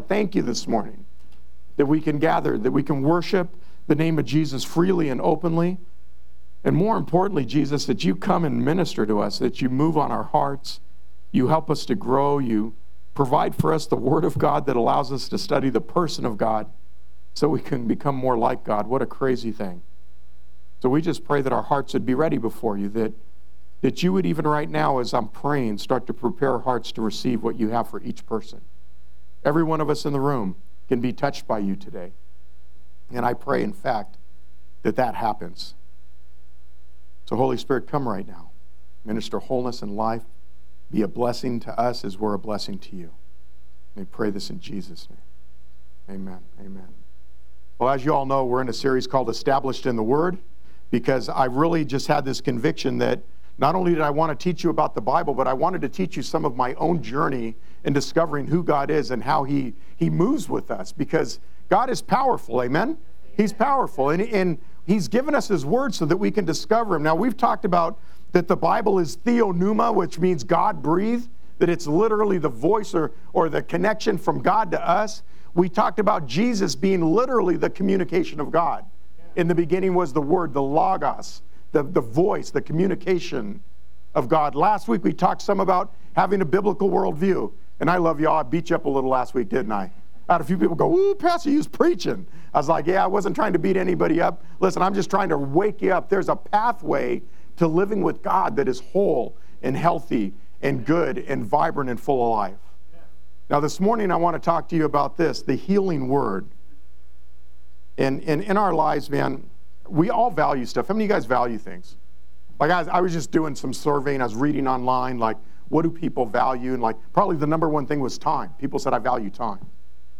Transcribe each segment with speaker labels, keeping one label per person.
Speaker 1: Thank you this morning that we can gather, that we can worship the name of Jesus freely and openly. And more importantly, Jesus, that you come and minister to us, that you move on our hearts, you help us to grow, you provide for us the Word of God that allows us to study the person of God so we can become more like God. What a crazy thing. So we just pray that our hearts would be ready before you, that, that you would, even right now, as I'm praying, start to prepare our hearts to receive what you have for each person. Every one of us in the room can be touched by you today. And I pray, in fact, that that happens. So, Holy Spirit, come right now. Minister wholeness and life. Be a blessing to us as we're a blessing to you. We pray this in Jesus' name. Amen. Amen. Well, as you all know, we're in a series called Established in the Word because I really just had this conviction that not only did I want to teach you about the Bible, but I wanted to teach you some of my own journey in discovering who God is and how He, he moves with us because God is powerful. Amen? He's powerful. And, and He's given us His Word so that we can discover Him. Now, we've talked about that the Bible is theopneuma, which means God breathed, that it's literally the voice or, or the connection from God to us. We talked about Jesus being literally the communication of God. In the beginning was the Word, the Logos, the, the voice, the communication of God. Last week we talked some about having a biblical worldview. And I love y'all. I beat you up a little last week, didn't I? I had a few people go, Ooh, Pastor, you was preaching. I was like, Yeah, I wasn't trying to beat anybody up. Listen, I'm just trying to wake you up. There's a pathway to living with God that is whole and healthy and good and vibrant and full of life. Now, this morning, I want to talk to you about this the healing word. And, and in our lives, man, we all value stuff. How many of you guys value things? Like, I I was just doing some surveying, I was reading online, like, what do people value? And, like, probably the number one thing was time. People said, I value time.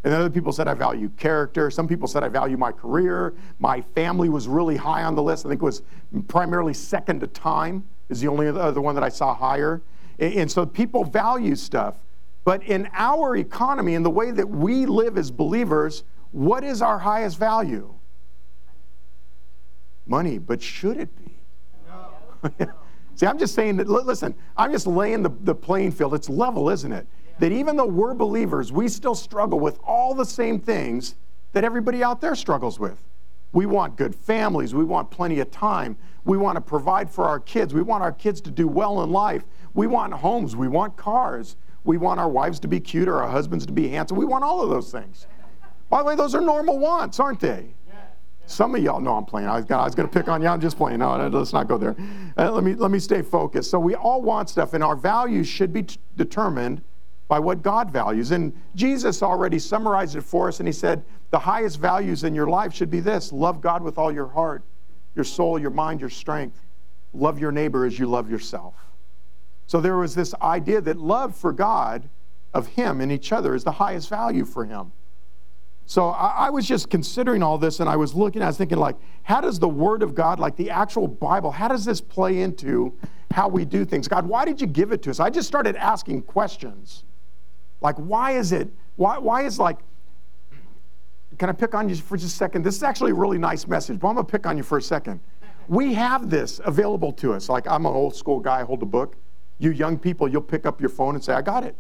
Speaker 1: And then other people said, I value character. Some people said, I value my career. My family was really high on the list. I think it was primarily second to time, is the only other one that I saw higher. And so people value stuff. But in our economy, in the way that we live as believers, what is our highest value? Money. But should it be? No. See, I'm just saying that, listen, I'm just laying the, the playing field. It's level, isn't it? That even though we're believers, we still struggle with all the same things that everybody out there struggles with. We want good families. We want plenty of time. We want to provide for our kids. We want our kids to do well in life. We want homes. We want cars. We want our wives to be cute or our husbands to be handsome. We want all of those things. By the way, those are normal wants, aren't they? Some of y'all know I'm playing. I was, going to pick on you. I'm just playing. No, let's not go there. Uh, let, me, let me stay focused. So, we all want stuff, and our values should be t- determined by what God values. And Jesus already summarized it for us, and he said, The highest values in your life should be this love God with all your heart, your soul, your mind, your strength. Love your neighbor as you love yourself. So, there was this idea that love for God, of Him and each other, is the highest value for Him. So I, I, was just considering all this and I was looking, I was thinking, like, how does the Word of God, like the actual Bible, how does this play into how we do things? God, why did you give it to us? I just started asking questions. Like, why is it, why, why is like, can I pick on you for just a second? This is actually a really nice message, but I'm gonna pick on you for a second. We have this available to us. Like, I'm an old school guy, I hold a book. You young people, you'll pick up your phone and say, I got it.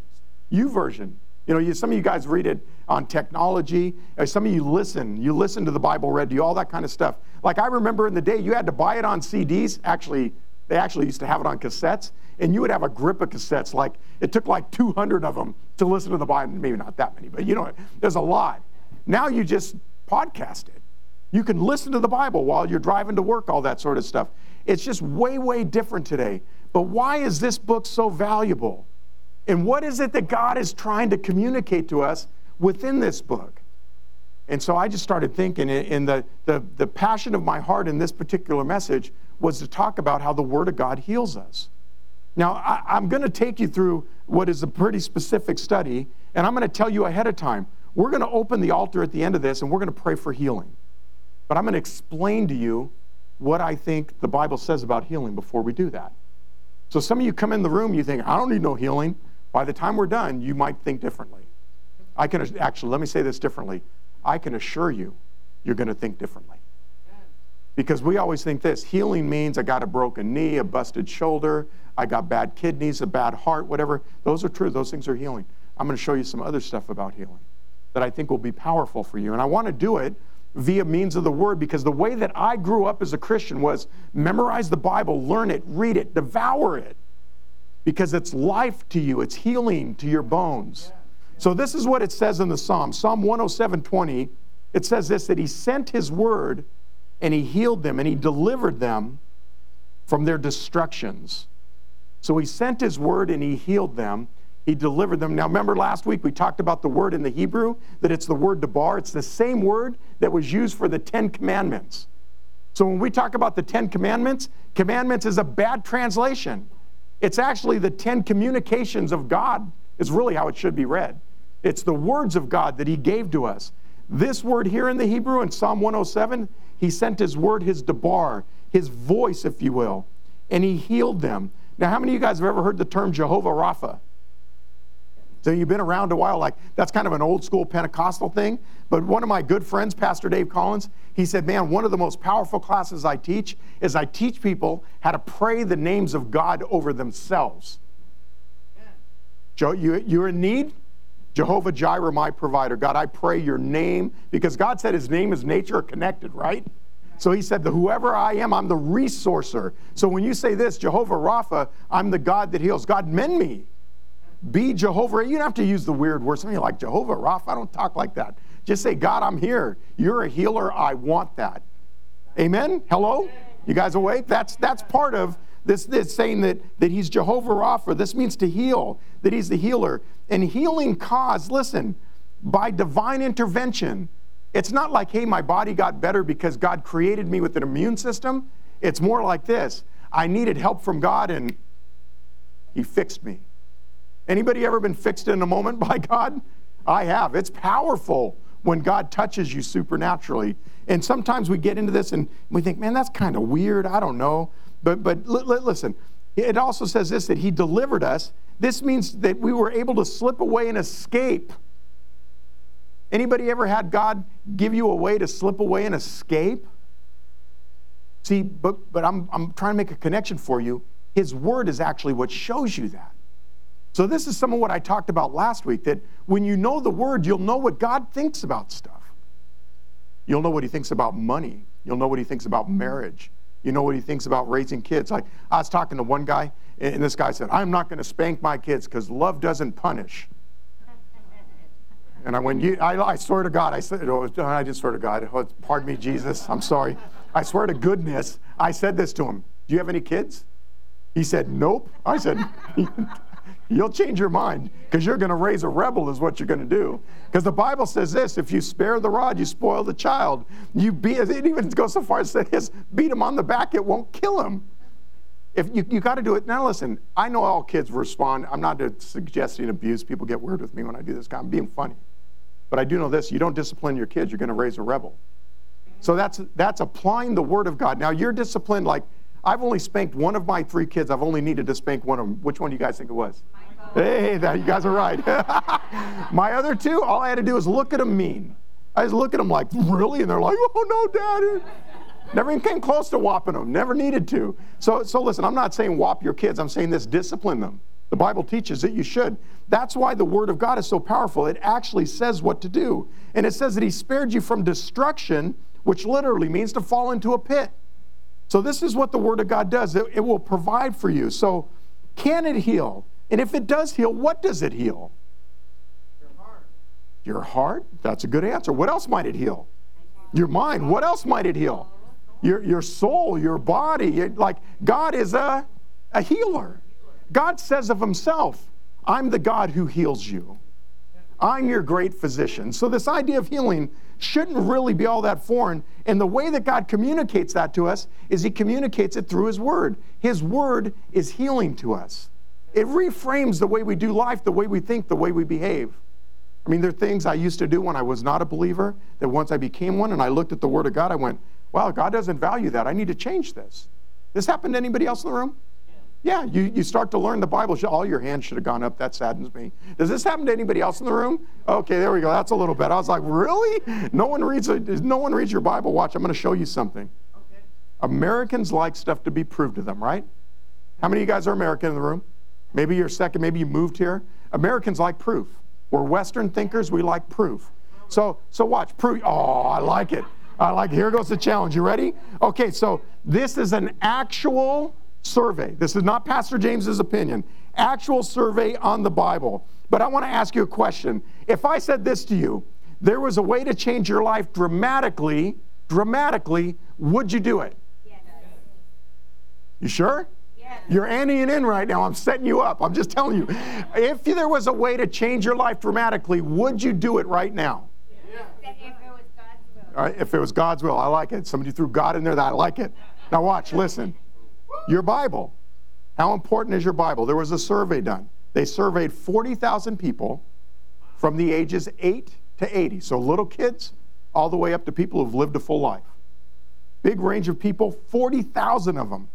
Speaker 1: YouVersion. You know, you, some of you guys read it on technology. Uh, some of you listen. You listen to the Bible read to you, all that kind of stuff. Like I remember in the day, you had to buy it on CDs. Actually, they actually used to have it on cassettes, and you would have a grip of cassettes. Like it took like 200 of them to listen to the Bible. Maybe not that many, but you know, there's a lot. Now you just podcast it. You can listen to the Bible while you're driving to work, all that sort of stuff. It's just way, way different today. But why is this book so valuable? And what is it that God is trying to communicate to us within this book? And so I just started thinking, and the, the, the passion of my heart in this particular message was to talk about how the Word of God heals us. Now, I, I'm going to take you through what is a pretty specific study, and I'm going to tell you ahead of time. We're going to open the altar at the end of this, and we're going to pray for healing. But I'm going to explain to you what I think the Bible says about healing before we do that. So some of you come in the room, you think, I don't need no healing. By the time we're done, you might think differently. I can actually, let me say this differently. I can assure you, you're going to think differently. Because we always think this healing means I got a broken knee, a busted shoulder, I got bad kidneys, a bad heart, whatever. Those are true. Those things are healing. I'm going to show you some other stuff about healing that I think will be powerful for you. And I want to do it via means of the word because the way that I grew up as a Christian was memorize the Bible, learn it, read it, devour it because it's life to you, it's healing to your bones. So this is what it says in the Psalm. Psalm 107:20. It says this that he sent his word and he healed them and he delivered them from their destructions. So he sent his word and he healed them. He delivered them. Now, remember last week we talked about the word in the Hebrew, that it's the word debar. It's the same word that was used for the Ten Commandments. So when we talk about the Ten Commandments, commandments is a bad translation. It's actually the Ten Communications of God, is really how it should be read. It's the words of God that He gave to us. This word here in the Hebrew in Psalm 107, He sent His word, His debar, His voice, if you will, and He healed them. Now, how many of you guys have ever heard the term Jehovah Rapha? So you've been around a while, like that's kind of an old school Pentecostal thing. But one of my good friends, Pastor Dave Collins, he said, Man, one of the most powerful classes I teach is I teach people how to pray the names of God over themselves. Joe, you, you're in need? Jehovah Jireh, my provider. God, I pray your name, because God said his name is nature are connected, right? So he said, the Whoever I am, I'm the resourcer. So when you say this, Jehovah Rapha, I'm the God that heals. God, mend me. Be Jehovah. You don't have to use the weird words. Some of like Jehovah Rapha. I don't talk like that. Just say, God, I'm here. You're a healer. I want that. Amen. Hello. You guys awake? That's that's part of this, this saying that, that he's Jehovah Rapha. This means to heal, that he's the healer. And healing caused, listen, by divine intervention. It's not like, hey, my body got better because God created me with an immune system. It's more like this I needed help from God and he fixed me. Anybody ever been fixed in a moment by God? I have. It's powerful when God touches you supernaturally. And sometimes we get into this and we think, man, that's kind of weird. I don't know. But, but listen, it also says this that He delivered us. This means that we were able to slip away and escape. Anybody ever had God give you a way to slip away and escape? See, but, but I'm, I'm trying to make a connection for you. His word is actually what shows you that. So, this is some of what I talked about last week that when you know the word, you'll know what God thinks about stuff. You'll know what he thinks about money. You'll know what he thinks about marriage. You know what he thinks about raising kids. Like, I was talking to one guy, and this guy said, I'm not going to spank my kids because love doesn't punish. And I went, I, I, swear to God, I said, oh, I just swear to God, oh, pardon me, Jesus, I'm sorry. I swear to goodness, I said this to him. Do you have any kids? He said, Nope. I said, You'll change your mind because you're going to raise a rebel, is what you're going to do. Because the Bible says this if you spare the rod, you spoil the child. You beat, it even goes so far as to say this beat him on the back, it won't kill him. If you, you got to do it. Now, listen, I know all kids respond. I'm not suggesting abuse. People get weird with me when I do this. I'm being funny. But I do know this you don't discipline your kids, you're going to raise a rebel. So that's, that's applying the word of God. Now, you're disciplined like I've only spanked one of my three kids. I've only needed to spank one of them. Which one do you guys think it was? Hey, that, you guys are right. my other two, all I had to do was look at them mean. I just look at them like, really? And they're like, oh no, daddy. Never even came close to whopping them. Never needed to. So, so listen, I'm not saying whop your kids. I'm saying this, discipline them. The Bible teaches that you should. That's why the Word of God is so powerful. It actually says what to do. And it says that He spared you from destruction, which literally means to fall into a pit. So, this is what the Word of God does it, it will provide for you. So, can it heal? And if it does heal, what does it heal? Your heart. Your heart? That's a good answer. What else might it heal? Your mind. What else might it heal? Your, your soul, your body. Like, God is a, a healer. God says of Himself, I'm the God who heals you. I'm your great physician. So, this idea of healing shouldn't really be all that foreign. And the way that God communicates that to us is He communicates it through His Word. His Word is healing to us, it reframes the way we do life, the way we think, the way we behave. I mean, there are things I used to do when I was not a believer that once I became one and I looked at the Word of God, I went, wow, God doesn't value that. I need to change this. This happened to anybody else in the room? Yeah, you, you start to learn the Bible. All your hands should have gone up. That saddens me. Does this happen to anybody else in the room? Okay, there we go. That's a little bit. I was like, really? No one reads. A, no one reads your Bible. Watch. I'm going to show you something. Okay. Americans like stuff to be proved to them, right? How many of you guys are American in the room? Maybe you're second. Maybe you moved here. Americans like proof. We're Western thinkers. We like proof. So, so watch. proof. Oh, I like it. I like it. Here goes the challenge. You ready? Okay, so this is an actual survey. This is not Pastor James's opinion. Actual survey on the Bible. But I want to ask you a question. If I said this to you, there was a way to change your life dramatically, dramatically, would you do it? Yes. You sure? Yes. You're anteing in right now. I'm setting you up. I'm just telling you. If there was a way to change your life dramatically, would you do it right now? All right, uh, if it was God's will, I like it. Somebody threw God in there, that I like it. Now watch, listen. Your Bible. How important is your Bible? There was a survey done. They surveyed 40,000 people from the ages 8 to 80. So little kids all the way up to people who've lived a full life. Big range of people, 40,000 of them.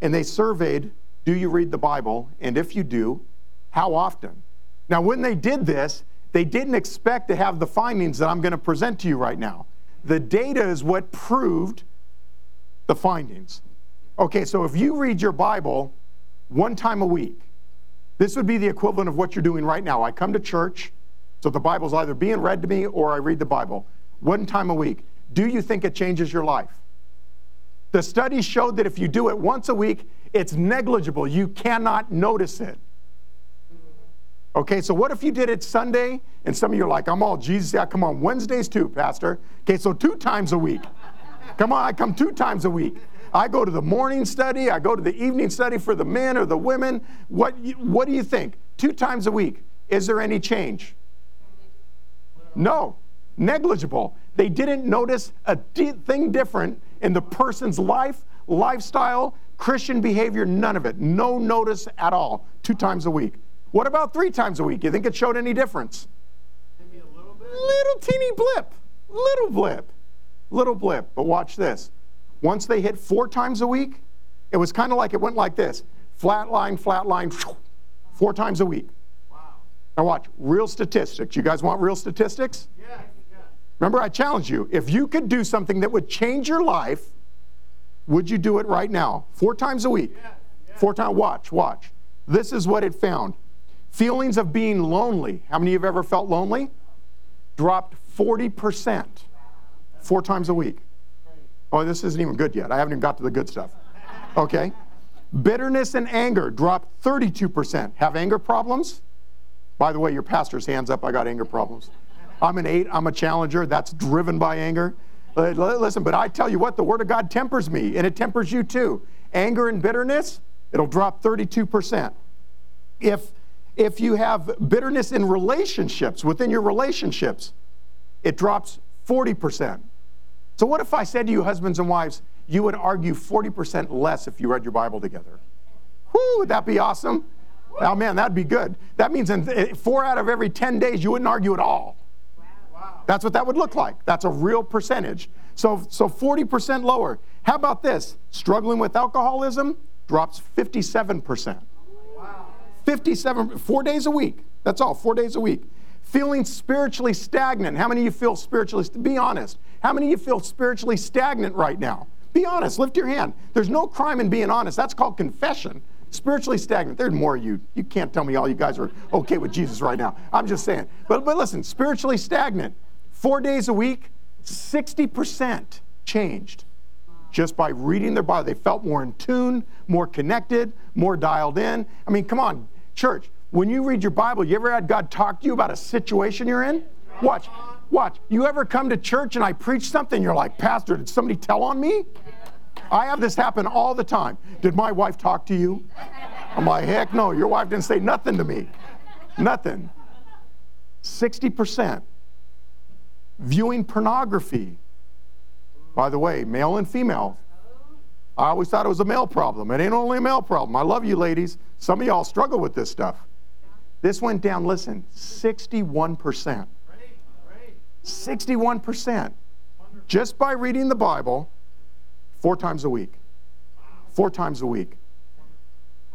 Speaker 1: And they surveyed, do you read the Bible? And if you do, how often? Now, when they did this, they didn't expect to have the findings that I'm going to present to you right now. The data is what proved the findings. Okay, so if you read your Bible one time a week, this would be the equivalent of what you're doing right now. I come to church, so the Bible's either being read to me or I read the Bible one time a week. Do you think it changes your life? The studies showed that if you do it once a week, it's negligible. You cannot notice it. Okay, so what if you did it Sunday and some of you are like, I'm all Jesus. Yeah, come on, Wednesdays too, Pastor. Okay, so two times a week. Come on, I come two times a week. I go to the morning study, I go to the evening study for the men or the women. What, what do you think? Two times a week. Is there any change? No, negligible. They didn't notice a thing different in the person's life, lifestyle, Christian behavior, none of it. No notice at all, two times a week. What about three times a week? You think it showed any difference? Maybe a little bit. Little teeny blip. Little blip. Little blip. But watch this. Once they hit four times a week, it was kind of like it went like this flat line, flat line, four times a week. Wow. Now, watch real statistics. You guys want real statistics? Yeah. Remember, I challenged you. If you could do something that would change your life, would you do it right now? Four times a week. Yeah. Yeah. Four times. Watch, watch. This is what it found. Feelings of being lonely. How many of you have ever felt lonely? Dropped 40%. Four times a week. Oh, this isn't even good yet. I haven't even got to the good stuff. Okay. Bitterness and anger drop 32%. Have anger problems? By the way, your pastor's hands up. I got anger problems. I'm an eight. I'm a challenger. That's driven by anger. Uh, listen, but I tell you what, the Word of God tempers me, and it tempers you too. Anger and bitterness, it'll drop 32%. If if you have bitterness in relationships, within your relationships, it drops 40%. So, what if I said to you, husbands and wives, you would argue 40% less if you read your Bible together? Whoo, would that be awesome? Oh man, that'd be good. That means in eh, four out of every 10 days, you wouldn't argue at all. Wow. That's what that would look like. That's a real percentage. So, so 40% lower. How about this? Struggling with alcoholism drops 57%. 57, four days a week. That's all, four days a week. Feeling spiritually stagnant. How many of you feel spiritually, to be honest. How many of you feel spiritually stagnant right now? Be honest, lift your hand. There's no crime in being honest. That's called confession. Spiritually stagnant. There's more of you. You can't tell me all you guys are okay with Jesus right now. I'm just saying. But, but listen, spiritually stagnant. Four days a week, 60% changed just by reading their Bible. They felt more in tune, more connected, more dialed in. I mean, come on, church. When you read your Bible, you ever had God talk to you about a situation you're in? Watch, watch. You ever come to church and I preach something, you're like, Pastor, did somebody tell on me? I have this happen all the time. Did my wife talk to you? I'm like, heck no, your wife didn't say nothing to me. Nothing. 60%. Viewing pornography. By the way, male and female. I always thought it was a male problem. It ain't only a male problem. I love you, ladies. Some of y'all struggle with this stuff. This went down, listen, 61%. 61%. Just by reading the Bible four times a week. Four times a week.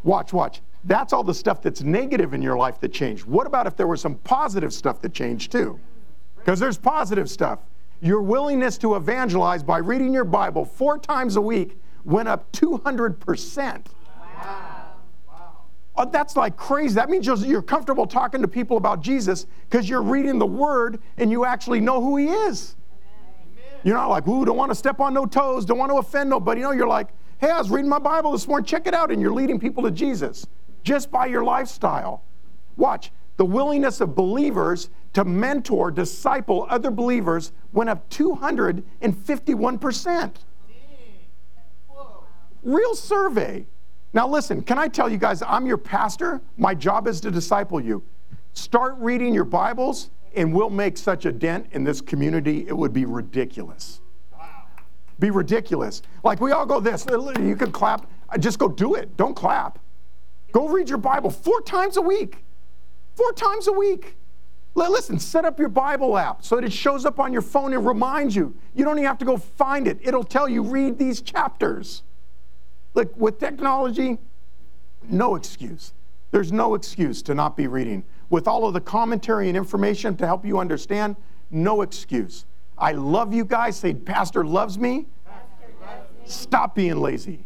Speaker 1: Watch, watch. That's all the stuff that's negative in your life that changed. What about if there was some positive stuff that changed too? Because there's positive stuff. Your willingness to evangelize by reading your Bible four times a week went up 200%. Wow. Oh, that's like crazy. That means you're, comfortable talking to people about Jesus because you're reading the Word and you actually know who He is. Amen. You're not like, ooh, don't want to step on no toes, don't want to offend nobody. You know, you're like, hey, I was reading my Bible this morning, check it out. And you're leading people to Jesus just by your lifestyle. Watch, the willingness of believers to mentor, disciple other believers went up 251%. Real survey. Now, listen, can I tell you guys, I'm your pastor. My job is to disciple you. Start reading your Bibles, and we'll make such a dent in this community, it would be ridiculous. Be ridiculous. Like we all go this, uh, you can clap, uh, just go do it. Don't clap. Go read your Bible four times a week. Four times a week. Listen, set up your Bible app so that it shows up on your phone and reminds you. You don't even have to go find it, it'll tell you, read these chapters. Look, with technology, no excuse. There's no excuse to not be reading. With all of the commentary and information to help you understand, no excuse. I love you guys. Say, Pastor loves me. Pastor loves me. Stop being lazy.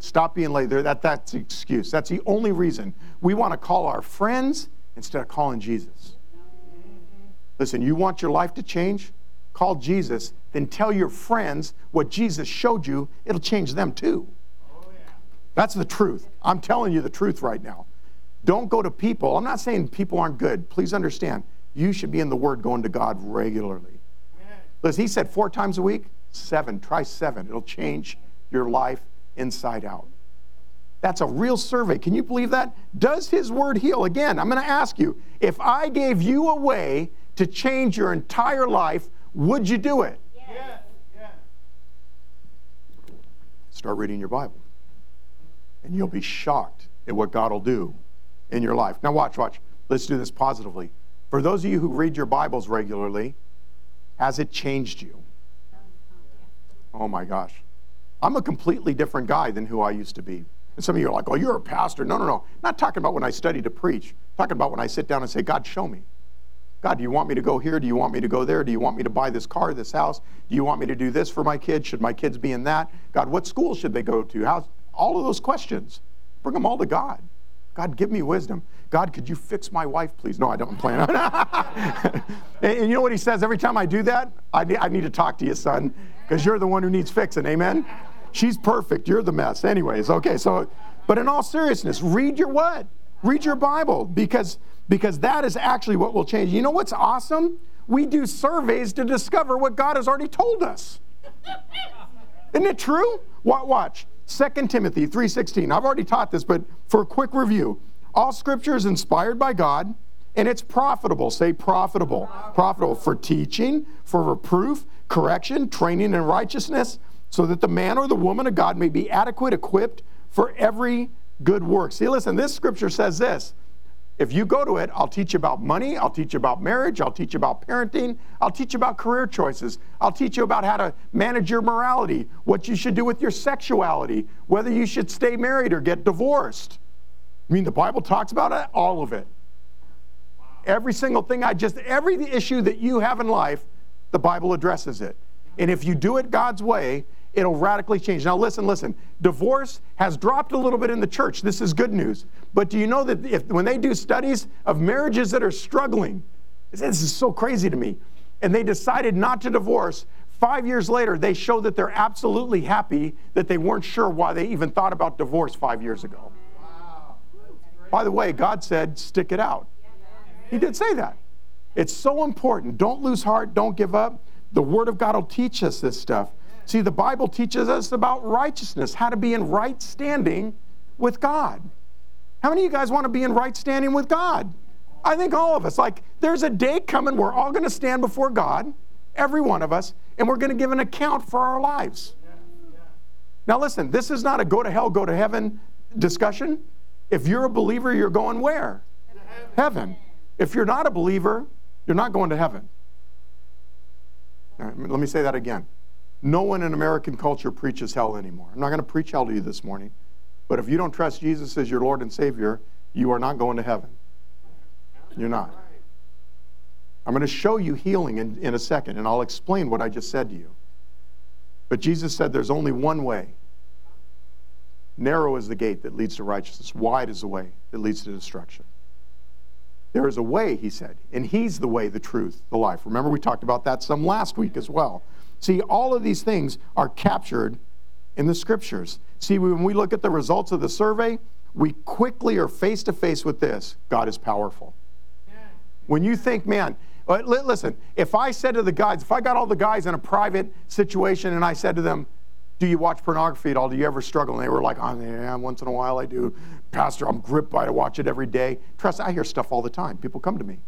Speaker 1: Stop being lazy. That, that's the excuse. That's the only reason. We want to call our friends instead of calling Jesus. Listen, you want your life to change? Call Jesus, then tell your friends what Jesus showed you, it'll change them too. Oh, That's the truth. I'm telling you the truth right now. Don't go to people. I'm not saying people aren't good. Please understand, you should be in the Word going to God regularly. Listen, he said four times a week, seven. Try seven. It'll change your life inside out. That's a real survey. Can you believe that? Does his word heal? Again, I'm going to ask you if I gave you a way to change your entire life, would you do it? Yes. Start reading your Bible. And you'll be shocked at what God will do in your life. Now, watch, watch. Let's do this positively. For those of you who read your Bibles regularly, has it changed you? Oh my gosh. I'm a completely different guy than who I used to be. And some of you are like, oh, you're a pastor. No, no, no. Not talking about when I study to preach. I'm talking about when I sit down and say, God, show me. God, do you want me to go here? Do you want me to go there? Do you want me to buy this car, this house? Do you want me to do this for my kids? Should my kids be in that? God, what school should they go to? How? All of those questions. Bring them all to God. God, give me wisdom. God, could you fix my wife, please? No, I don't plan on and, and you know what he says every time I do that? I need, I need to talk to you, son, because you're the one who needs fixing. Amen? She's perfect. You're the mess. Anyways, okay, so, but in all seriousness, read your what? Read your Bible because because that is actually what will change. You know what's awesome? We do surveys to discover what God has already told us. Isn't it true? Watch. 2 Timothy 3:16. I've already taught this, but for a quick review. All scripture is inspired by God and it's profitable. Say profitable. Profitable for teaching, for reproof, correction, training in righteousness, so that the man or the woman of God may be adequate, equipped for every good work. See, listen, this scripture says this if you go to it, I'll teach you about money, I'll teach you about marriage, I'll teach you about parenting, I'll teach you about career choices, I'll teach you about how to manage your morality, what you should do with your sexuality, whether you should stay married or get divorced. I mean, the Bible talks about it, all of it. Every single thing I just, every issue that you have in life, the Bible addresses it. And if you do it God's way, it'll radically change. Now, listen, listen. Divorce has dropped a little bit in the church. This is good news. But do you know that if, when they do studies of marriages that are struggling, this is so crazy to me, and they decided not to divorce, five years later, they show that they're absolutely happy that they weren't sure why they even thought about divorce five years ago. Wow. By the way, God said, stick it out. He did say that. It's so important. Don't lose heart, don't give up. The Word of God will teach us this stuff. See, the Bible teaches us about righteousness, how to be in right standing with God. How many of you guys want to be in right standing with God? I think all of us. Like, there's a day coming, we're all going to stand before God, every one of us, and we're going to give an account for our lives. Now, listen, this is not a go to hell, go to heaven discussion. If you're a believer, you're going where? Heaven. If you're not a believer, you're not going to heaven. Let me say that again. No one in American culture preaches hell anymore. I'm not going to preach hell to you this morning, but if you don't trust Jesus as your Lord and Savior, you are not going to heaven. You're not. I'm going to show you healing in, in a second, and I'll explain what I just said to you. But Jesus said there's only one way. Narrow is the gate that leads to righteousness, wide is the way that leads to destruction. There is a way, he said, and he's the way, the truth, the life. Remember, we talked about that some last week as well. See, all of these things are captured in the scriptures. See, when we look at the results of the survey, we quickly are face to face with this God is powerful. When you think, man, uh, listen, if I said to the guys, if I got all the guys in a private situation and I said to them, do you watch pornography at all? Do you ever struggle? And they were like, oh, yeah, once in a while I do. Pastor, I'm gripped by it. I watch it every day. Trust, I hear stuff all the time. People come to me.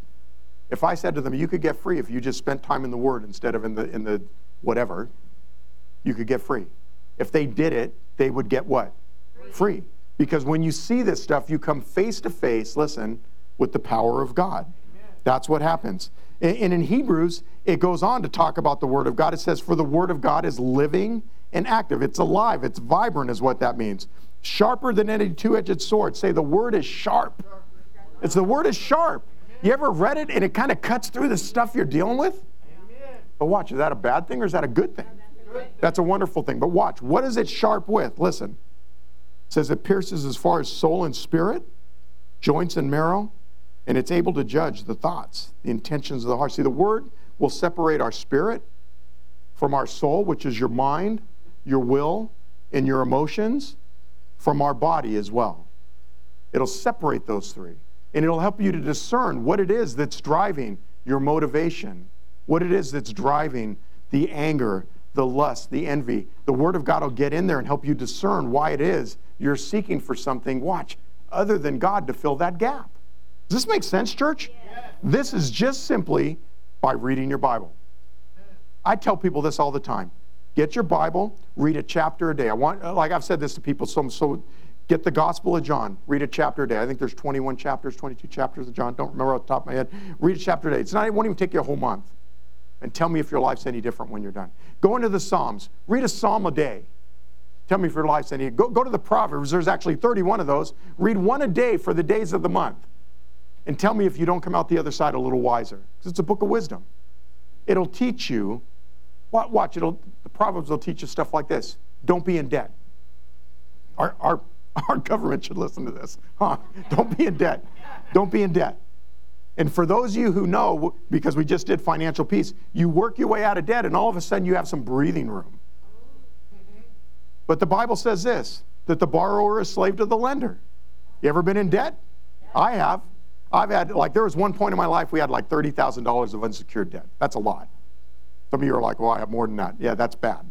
Speaker 1: If I said to them, you could get free if you just spent time in the Word instead of in the, in the whatever, you could get free. If they did it, they would get what? Free. Because when you see this stuff, you come face to face, listen, with the power of God. Amen. That's what happens. And in Hebrews, it goes on to talk about the Word of God. It says, For the Word of God is living and active. It's alive, it's vibrant, is what that means. Sharper than any two edged sword. Say the word is sharp. It's the word is sharp. You ever read it and it kind of cuts through the stuff you're dealing with? But watch, is that a bad thing or is that a good thing? That's a wonderful thing. But watch, what is it sharp with? Listen. It says it pierces as far as soul and spirit, joints and marrow, and it's able to judge the thoughts, the intentions of the heart. See, the word will separate our spirit from our soul, which is your mind, your will, and your emotions from our body as well. It'll separate those three. And it'll help you to discern what it is that's driving your motivation, what it is that's driving the anger, the lust, the envy. The Word of God will get in there and help you discern why it is you're seeking for something, watch, other than God to fill that gap. Does this make sense, church? Yes. This is just simply by reading your Bible. I tell people this all the time. Get your Bible, read a chapter a day. I want, like I've said this to people, so, so get the Gospel of John, read a chapter a day. I think there's 21 chapters, 22 chapters of John. Don't remember off the top of my head. Read a chapter a day. It's not, it won't even take you a whole month. And tell me if your life's any different when you're done. Go into the Psalms. Read a Psalm a day. Tell me if your life's any. Go, go to the Proverbs. There's actually 31 of those. Read one a day for the days of the month. And tell me if you don't come out the other side a little wiser. Because it's a book of wisdom. It'll teach you Watch, it'll, the Proverbs will teach you stuff like this don't be in debt. Our, our, our government should listen to this. Huh? Don't be in debt. Don't be in debt. And for those of you who know, because we just did financial peace, you work your way out of debt and all of a sudden you have some breathing room. But the Bible says this that the borrower is slave to the lender. You ever been in debt? I have. I've had, like, there was one point in my life we had like $30,000 of unsecured debt. That's a lot. Some of you are like, well, I have more than that. Yeah, that's bad.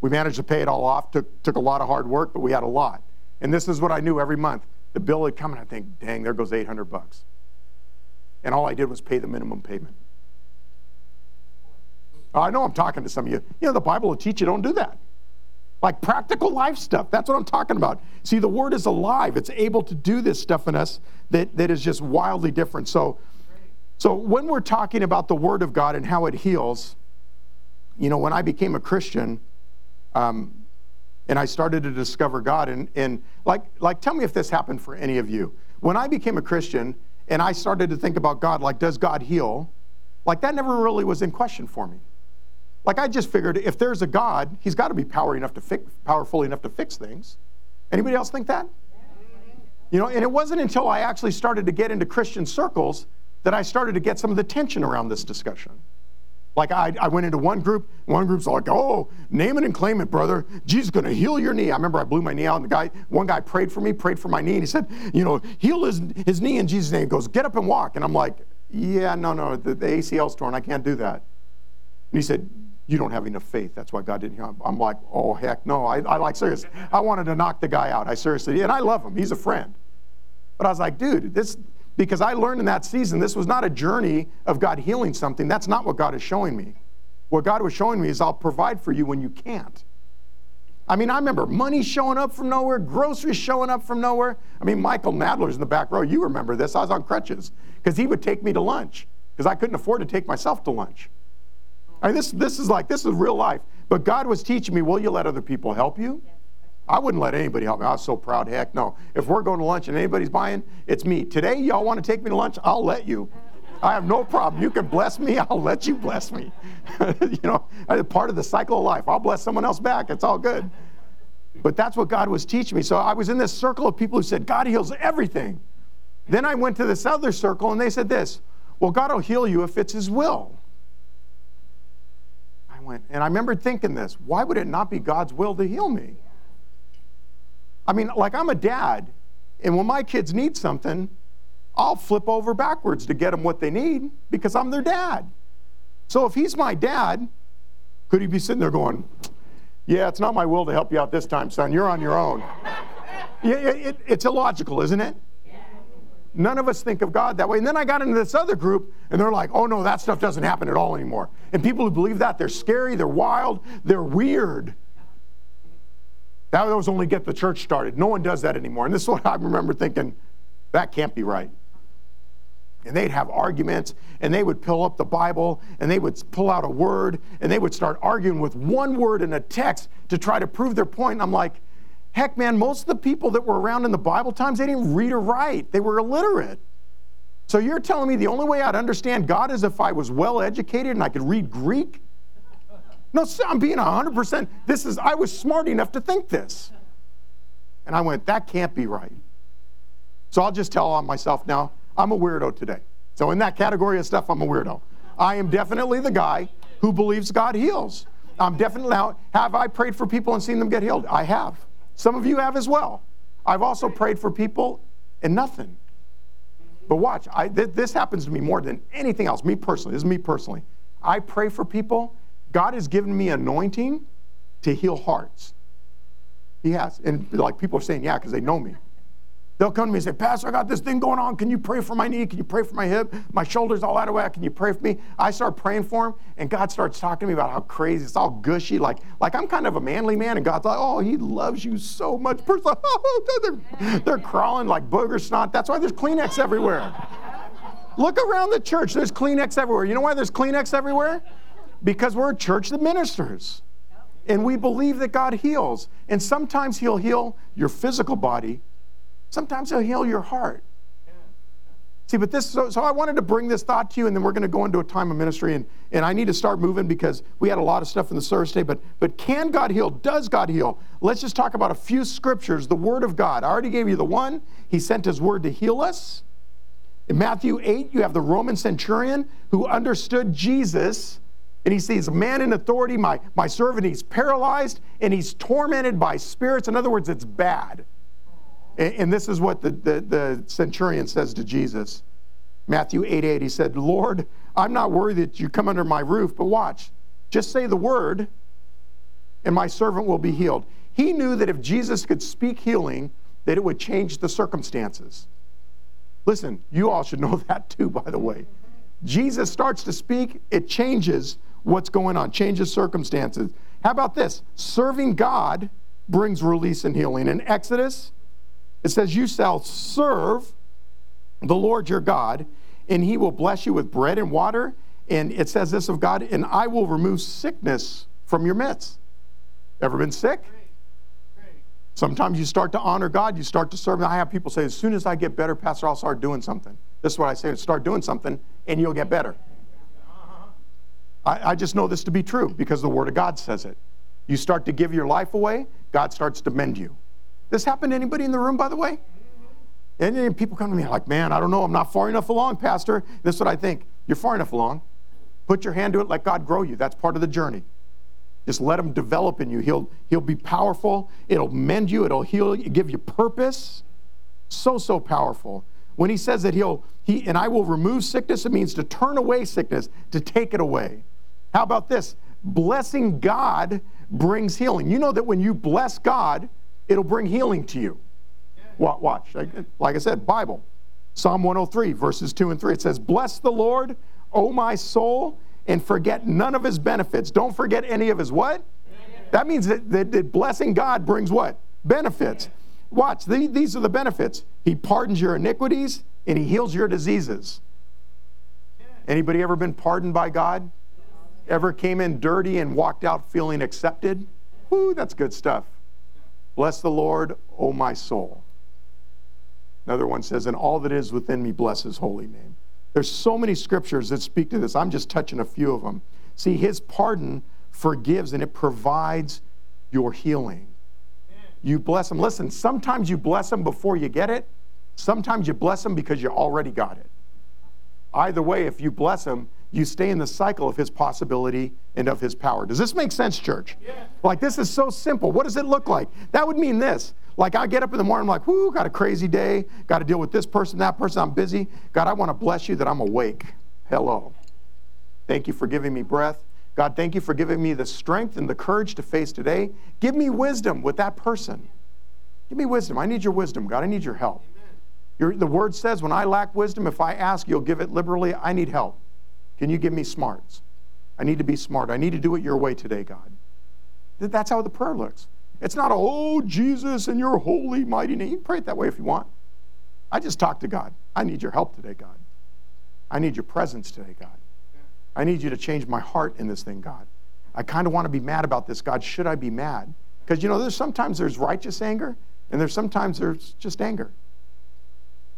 Speaker 1: We managed to pay it all off. Took, took a lot of hard work, but we had a lot. And this is what I knew every month. The bill would come and I think, dang, there goes 800 bucks. And all I did was pay the minimum payment. I know I'm talking to some of you. You know, the Bible will teach you don't do that. Like practical life stuff. That's what I'm talking about. See, the word is alive. It's able to do this stuff in us that, that is just wildly different. So, so when we're talking about the word of God and how it heals, you know, when I became a Christian, um, and I started to discover God, and, and like, like, tell me if this happened for any of you. When I became a Christian and I started to think about God, like, does God heal? Like, that never really was in question for me. Like, I just figured if there's a God, he's got to be power enough to fix, powerful enough to fix things. Anybody else think that? You know, and it wasn't until I actually started to get into Christian circles that I started to get some of the tension around this discussion. Like I, I went into one group, one group's like, oh, name it and claim it, brother. Jesus is going to heal your knee. I remember I blew my knee out, and the guy, one guy prayed for me, prayed for my knee, and he said, you know, heal his, his knee in Jesus' name. He goes, get up and walk. And I'm like, yeah, no, no, the, the ACL's torn. I can't do that. And he said, you don't have enough faith. That's why God didn't heal. I'm like, oh, heck no. I, I like, serious. I wanted to knock the guy out. I seriously, and I love him. He's a friend. But I was like, dude, this, because I learned in that season this was not a journey of God healing something. That's not what God is showing me. What God was showing me is I'll provide for you when you can't. I mean, I remember money showing up from nowhere, groceries showing up from nowhere. I mean, Michael Nadler's in the back row. You remember this. I was on crutches because he would take me to lunch because I couldn't afford to take myself to lunch. I mean, this, this is like, this is real life. But God was teaching me, will you let other people help you? I wouldn't let anybody help me. I was so proud. Heck no. If we're going to lunch and anybody's buying, it's me. Today, y'all want to take me to lunch? I'll let you. I have no problem. You can bless me. I'll let you bless me. you know, part of the cycle of life. I'll bless someone else back. It's all good. But that's what God was teaching me. So I was in this circle of people who said, God heals everything. Then I went to this other circle and they said this Well, God will heal you if it's His will. I went, and I remember thinking this why would it not be God's will to heal me? I mean, like I'm a dad, and when my kids need something, I'll flip over backwards to get them what they need because I'm their dad. So if he's my dad, could he be sitting there going, Yeah, it's not my will to help you out this time, son. You're on your own. yeah, it, it's illogical, isn't it? None of us think of God that way. And then I got into this other group, and they're like, oh no, that stuff doesn't happen at all anymore. And people who believe that, they're scary, they're wild, they're weird. That was only get the church started. No one does that anymore. And this is what I remember thinking, that can't be right. And they'd have arguments, and they would pull up the Bible, and they would pull out a word, and they would start arguing with one word in a text to try to prove their point. And I'm like, heck, man, most of the people that were around in the Bible times, they didn't read or write, they were illiterate. So you're telling me the only way I'd understand God is if I was well educated and I could read Greek? No, I'm being 100%. This is, I was smart enough to think this. And I went, that can't be right. So I'll just tell on myself now, I'm a weirdo today. So in that category of stuff, I'm a weirdo. I am definitely the guy who believes God heals. I'm definitely now, have I prayed for people and seen them get healed? I have. Some of you have as well. I've also prayed for people and nothing. But watch, I, th- this happens to me more than anything else. Me personally, this is me personally. I pray for people. God has given me anointing to heal hearts. He has. And like people are saying, yeah, because they know me. They'll come to me and say, Pastor, I got this thing going on. Can you pray for my knee? Can you pray for my hip? My shoulder's all out of whack. Can you pray for me? I start praying for him, and God starts talking to me about how crazy it's all gushy. Like, like I'm kind of a manly man, and God's like, oh, he loves you so much. they're, they're crawling like booger snot. That's why there's Kleenex everywhere. Look around the church. There's Kleenex everywhere. You know why there's Kleenex everywhere? Because we're a church that ministers. And we believe that God heals. And sometimes He'll heal your physical body, Sometimes he'll heal your heart. See, but this, so, so, I wanted to bring this thought to you, and then we're going to go into a time of ministry, and, and I need to start moving because we had a lot of stuff in the service today. But, but can God heal? Does God heal? Let's just talk about a few scriptures, the Word of God. I already gave you the one. He sent His Word to heal us. In Matthew 8, you have the Roman centurion who understood Jesus, and he sees a man in authority, my, my servant, he's paralyzed, and he's tormented by spirits. In other words, it's bad. And, and this is what the, the, the, centurion says to Jesus. Matthew 8 8, he said, Lord, I'm not worthy that you come under my roof, but watch. Just say the word, and my servant will be healed. He knew that if Jesus could speak healing, that it would change the circumstances. Listen, you all should know that too, by the way. Jesus starts to speak, it changes what's going on, changes circumstances. How about this? Serving God brings release and healing. In Exodus it says, You shall serve the Lord your God, and he will bless you with bread and water. And it says this of God, and I will remove sickness from your midst. Ever been sick? Sometimes you start to honor God, you start to serve. I have people say, as soon as I get better, Pastor, I'll start doing something. This is what I say start doing something, and you'll get better. I, I just know this to be true because the Word of God says it. You start to give your life away, God starts to mend you. This happened to anybody in the room, by the way? And then people come to me like, man, I don't know, I'm not far enough along, Pastor. This is what I think. You're far enough along. Put your hand to it, let God grow you. That's part of the journey. Just let him develop in you. He'll, he'll be powerful. It'll mend you. It'll heal you, give you purpose. So, so powerful. When he says that he'll, he, and I will remove sickness, it means to turn away sickness, to take it away. How about this? Blessing God brings healing. You know that when you bless God, it'll bring healing to you. Watch. Like I said, Bible. Psalm 103, verses 2 and 3. It says, Bless the Lord, O my soul, and forget none of his benefits. Don't forget any of his what? That means that, that, that blessing God brings what? Benefits. Watch, the, these are the benefits. He pardons your iniquities and he heals your diseases. Anybody ever been pardoned by God? Ever came in dirty and walked out feeling accepted? Whoo, that's good stuff. Bless the Lord, O my soul. Another one says, and all that is within me bless his holy name. There's so many scriptures that speak to this. I'm just touching a few of them. See, his pardon forgives and it provides your healing. You bless them. Listen, sometimes you bless them before you get it. Sometimes you bless them because you already got it. Either way, if you bless them, you stay in the cycle of his possibility and of his power. Does this make sense, church? Yeah. Like, this is so simple. What does it look like? That would mean this. Like, I get up in the morning, I'm like, whoo, got a crazy day, got to deal with this person, that person, I'm busy. God, I want to bless you that I'm awake. Hello. Thank you for giving me breath. God, thank you for giving me the strength and the courage to face today. Give me wisdom with that person. Give me wisdom. I need your wisdom, God. I need your help. Your, the word says, when I lack wisdom, if I ask, you'll give it liberally. I need help. Can you give me smarts? I need to be smart. I need to do it your way today, God. That's how the prayer looks. It's not, oh, Jesus and your holy, mighty name. You pray it that way if you want. I just talk to God. I need your help today, God. I need your presence today, God. I need you to change my heart in this thing, God. I kind of want to be mad about this, God. Should I be mad? Because you know, there's sometimes there's righteous anger, and there's sometimes there's just anger.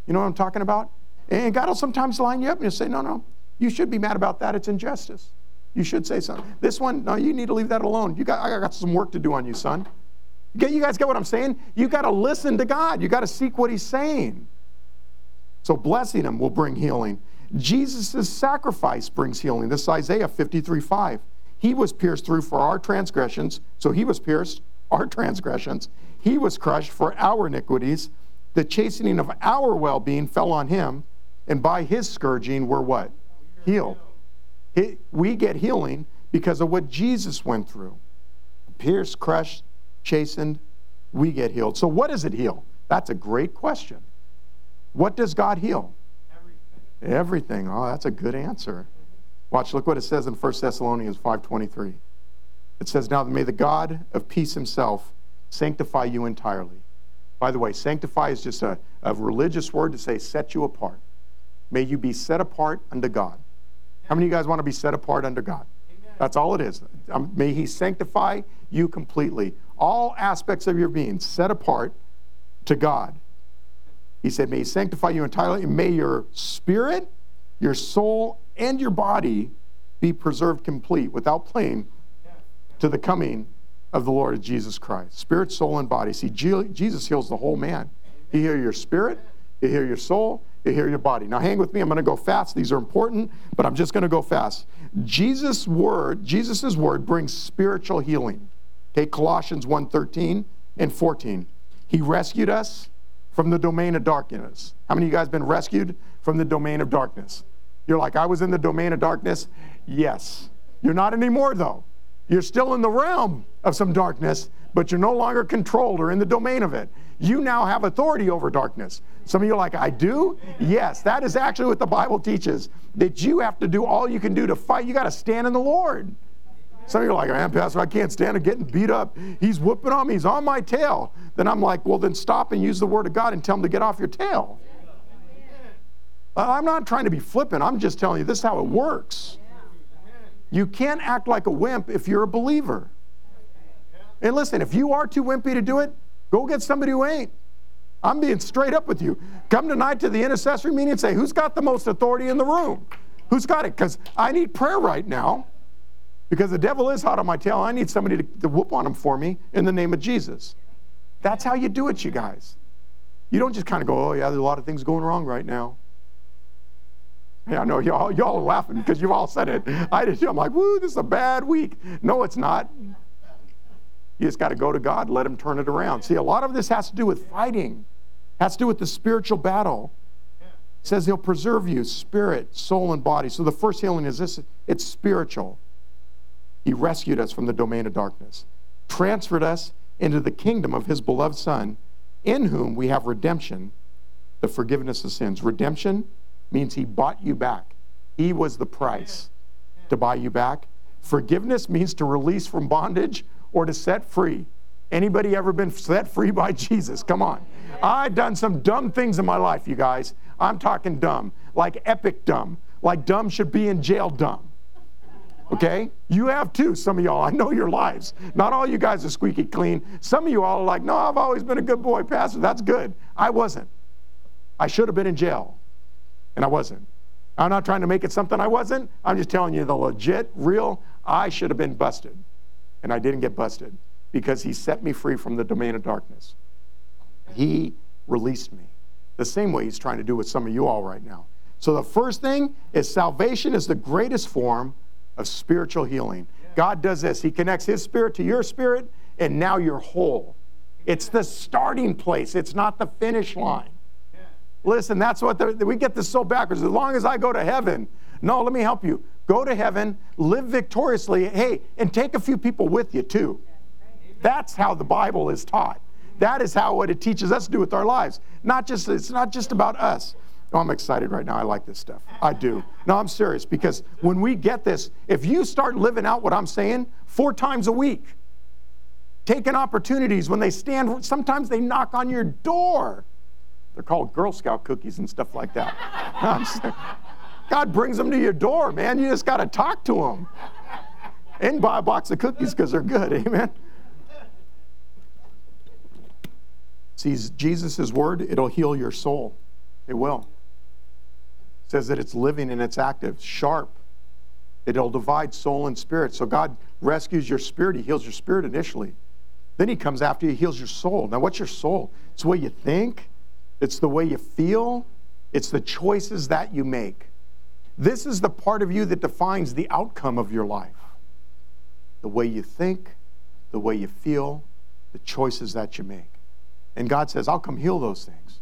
Speaker 1: You know what I'm talking about? And God will sometimes line you up and you say, no, no, you should be mad about that. It's injustice. You should say something. This one, no, you need to leave that alone. You got, I got some work to do on you, son. You guys get what I'm saying? You got to listen to God. You got to seek what He's saying. So blessing Him will bring healing. Jesus' sacrifice brings healing. This is Isaiah 53 5. He was pierced through for our transgressions. So He was pierced, our transgressions. He was crushed for our iniquities. The chastening of our well being fell on Him. And by His scourging, we're what? Healed. We get healing because of what Jesus went through. Pierced, crushed, chastened, we get healed. So, what does it heal? That's a great question. What does God heal? Everything. Everything. Oh, that's a good answer. Watch, look what it says in 1 Thessalonians 5:23. It says, "Now may the God of peace himself sanctify you entirely." By the way, sanctify is just a, a religious word to say set you apart. May you be set apart unto God. How many of you guys want to be set apart under God? That's all it is. Um, may He sanctify you completely. All aspects of your being set apart to God. He said, May He sanctify you entirely. May your spirit, your soul, and your body be preserved complete without blame to the coming of the Lord Jesus Christ. Spirit, soul, and body. See, Jesus heals the whole man. He heals your spirit, He heals your soul, you hear your body. Now hang with me. I'm going to go fast. These are important, but I'm just going to go fast. Jesus' word, Jesus' word brings spiritual healing. Okay, Colossians 1:13 and 14. He rescued us from the domain of darkness. How many of you guys been rescued from the domain of darkness? You're like, I was in the domain of darkness. Yes. You're not anymore, though. You're still in the realm of some darkness, but you're no longer controlled or in the domain of it. You now have authority over darkness. Some of you are like, I do? Yes, that is actually what the Bible teaches. That you have to do all you can do to fight. You got to stand in the Lord. Some of you are like, man, Pastor, I can't stand it getting beat up. He's whooping on me. He's on my tail. Then I'm like, well, then stop and use the word of God and tell him to get off your tail. I'm not trying to be flippant. I'm just telling you this is how it works. You can't act like a wimp if you're a believer. And listen, if you are too wimpy to do it, go get somebody who ain't. I'm being straight up with you. Come tonight to the intercessory meeting and say, who's got the most authority in the room? Who's got it? Because I need prayer right now. Because the devil is hot on my tail. I need somebody to, to whoop on him for me in the name of Jesus. That's how you do it, you guys. You don't just kind of go, oh, yeah, there's a lot of things going wrong right now. Yeah, I know y'all, y'all are laughing because you've all said it. I did. I'm like, woo, this is a bad week. No, it's not. You just got to go to God, let Him turn it around. See, a lot of this has to do with fighting, has to do with the spiritual battle. It says He'll preserve you, spirit, soul, and body. So the first healing is this it's spiritual. He rescued us from the domain of darkness, transferred us into the kingdom of His beloved Son, in whom we have redemption, the forgiveness of sins. Redemption means He bought you back, He was the price to buy you back. Forgiveness means to release from bondage or to set free. Anybody ever been set free by Jesus? Come on. I've done some dumb things in my life, you guys. I'm talking dumb, like epic dumb, like dumb should be in jail dumb. Okay? You have too, some of y'all. I know your lives. Not all you guys are squeaky clean. Some of you all are like, no, I've always been a good boy, Pastor. That's good. I wasn't. I should have been in jail, and I wasn't. I'm not trying to make it something I wasn't. I'm just telling you the legit, real, I should have been busted and I didn't get busted. because he set me free from the domain of darkness. He released me. The same way he's trying to do with some of you all right now. So the first thing is salvation is the greatest form of spiritual healing. God does this. He connects his spirit to your spirit, and now you're whole. It's the starting place, it's not the finish line. Listen, that's what the, we get this so backwards. As long as I go to heaven, no, let me help you. Go to heaven, live victoriously, hey, and take a few people with you too. That's how the Bible is taught. That is how what it teaches us to do with our lives. Not just it's not just about us. Oh, I'm excited right now. I like this stuff. I do. No, I'm serious because when we get this, if you start living out what I'm saying four times a week, taking opportunities when they stand, sometimes they knock on your door. They're called Girl Scout cookies and stuff like that. God brings them to your door, man. You just got to talk to them and buy a box of cookies because they're good. Amen. See, Jesus' word, it'll heal your soul. It will. It says that it's living and it's active, sharp. It'll divide soul and spirit. So God rescues your spirit. He heals your spirit initially. Then he comes after you, he heals your soul. Now, what's your soul? It's the way you think, it's the way you feel, it's the choices that you make. This is the part of you that defines the outcome of your life. The way you think, the way you feel, the choices that you make. And God says, I'll come heal those things.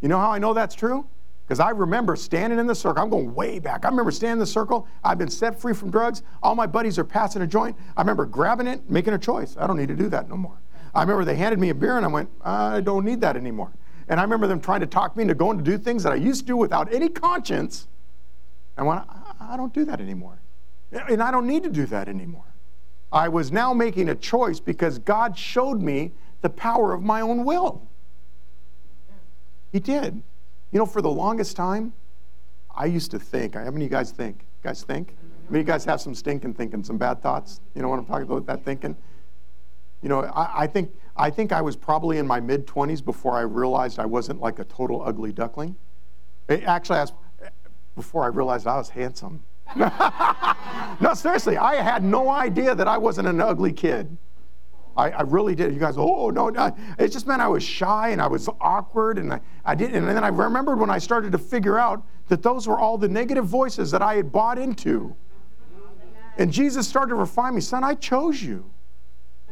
Speaker 1: You know how I know that's true? Because I remember standing in the circle. I'm going way back. I remember standing in the circle. I've been set free from drugs. All my buddies are passing a joint. I remember grabbing it, making a choice. I don't need to do that no more. I remember they handed me a beer and I went, I don't need that anymore. And I remember them trying to talk me into going to do things that I used to do without any conscience. I went, I don't do that anymore. And I don't need to do that anymore. I was now making a choice because God showed me the power of my own will. He did. You know, for the longest time, I used to think. How many of you guys think? You guys think? Many of you guys have some stinking thinking, some bad thoughts? You know what I'm talking about, that thinking? You know, I, I think, I think I was probably in my mid 20s before I realized I wasn't like a total ugly duckling. It, actually, I was, before I realized I was handsome. no, seriously, I had no idea that I wasn't an ugly kid. I, I, really did. You guys, oh no, no, it just meant I was shy and I was awkward, and I, I did. And then I remembered when I started to figure out that those were all the negative voices that I had bought into. And Jesus started to refine me, son. I chose you.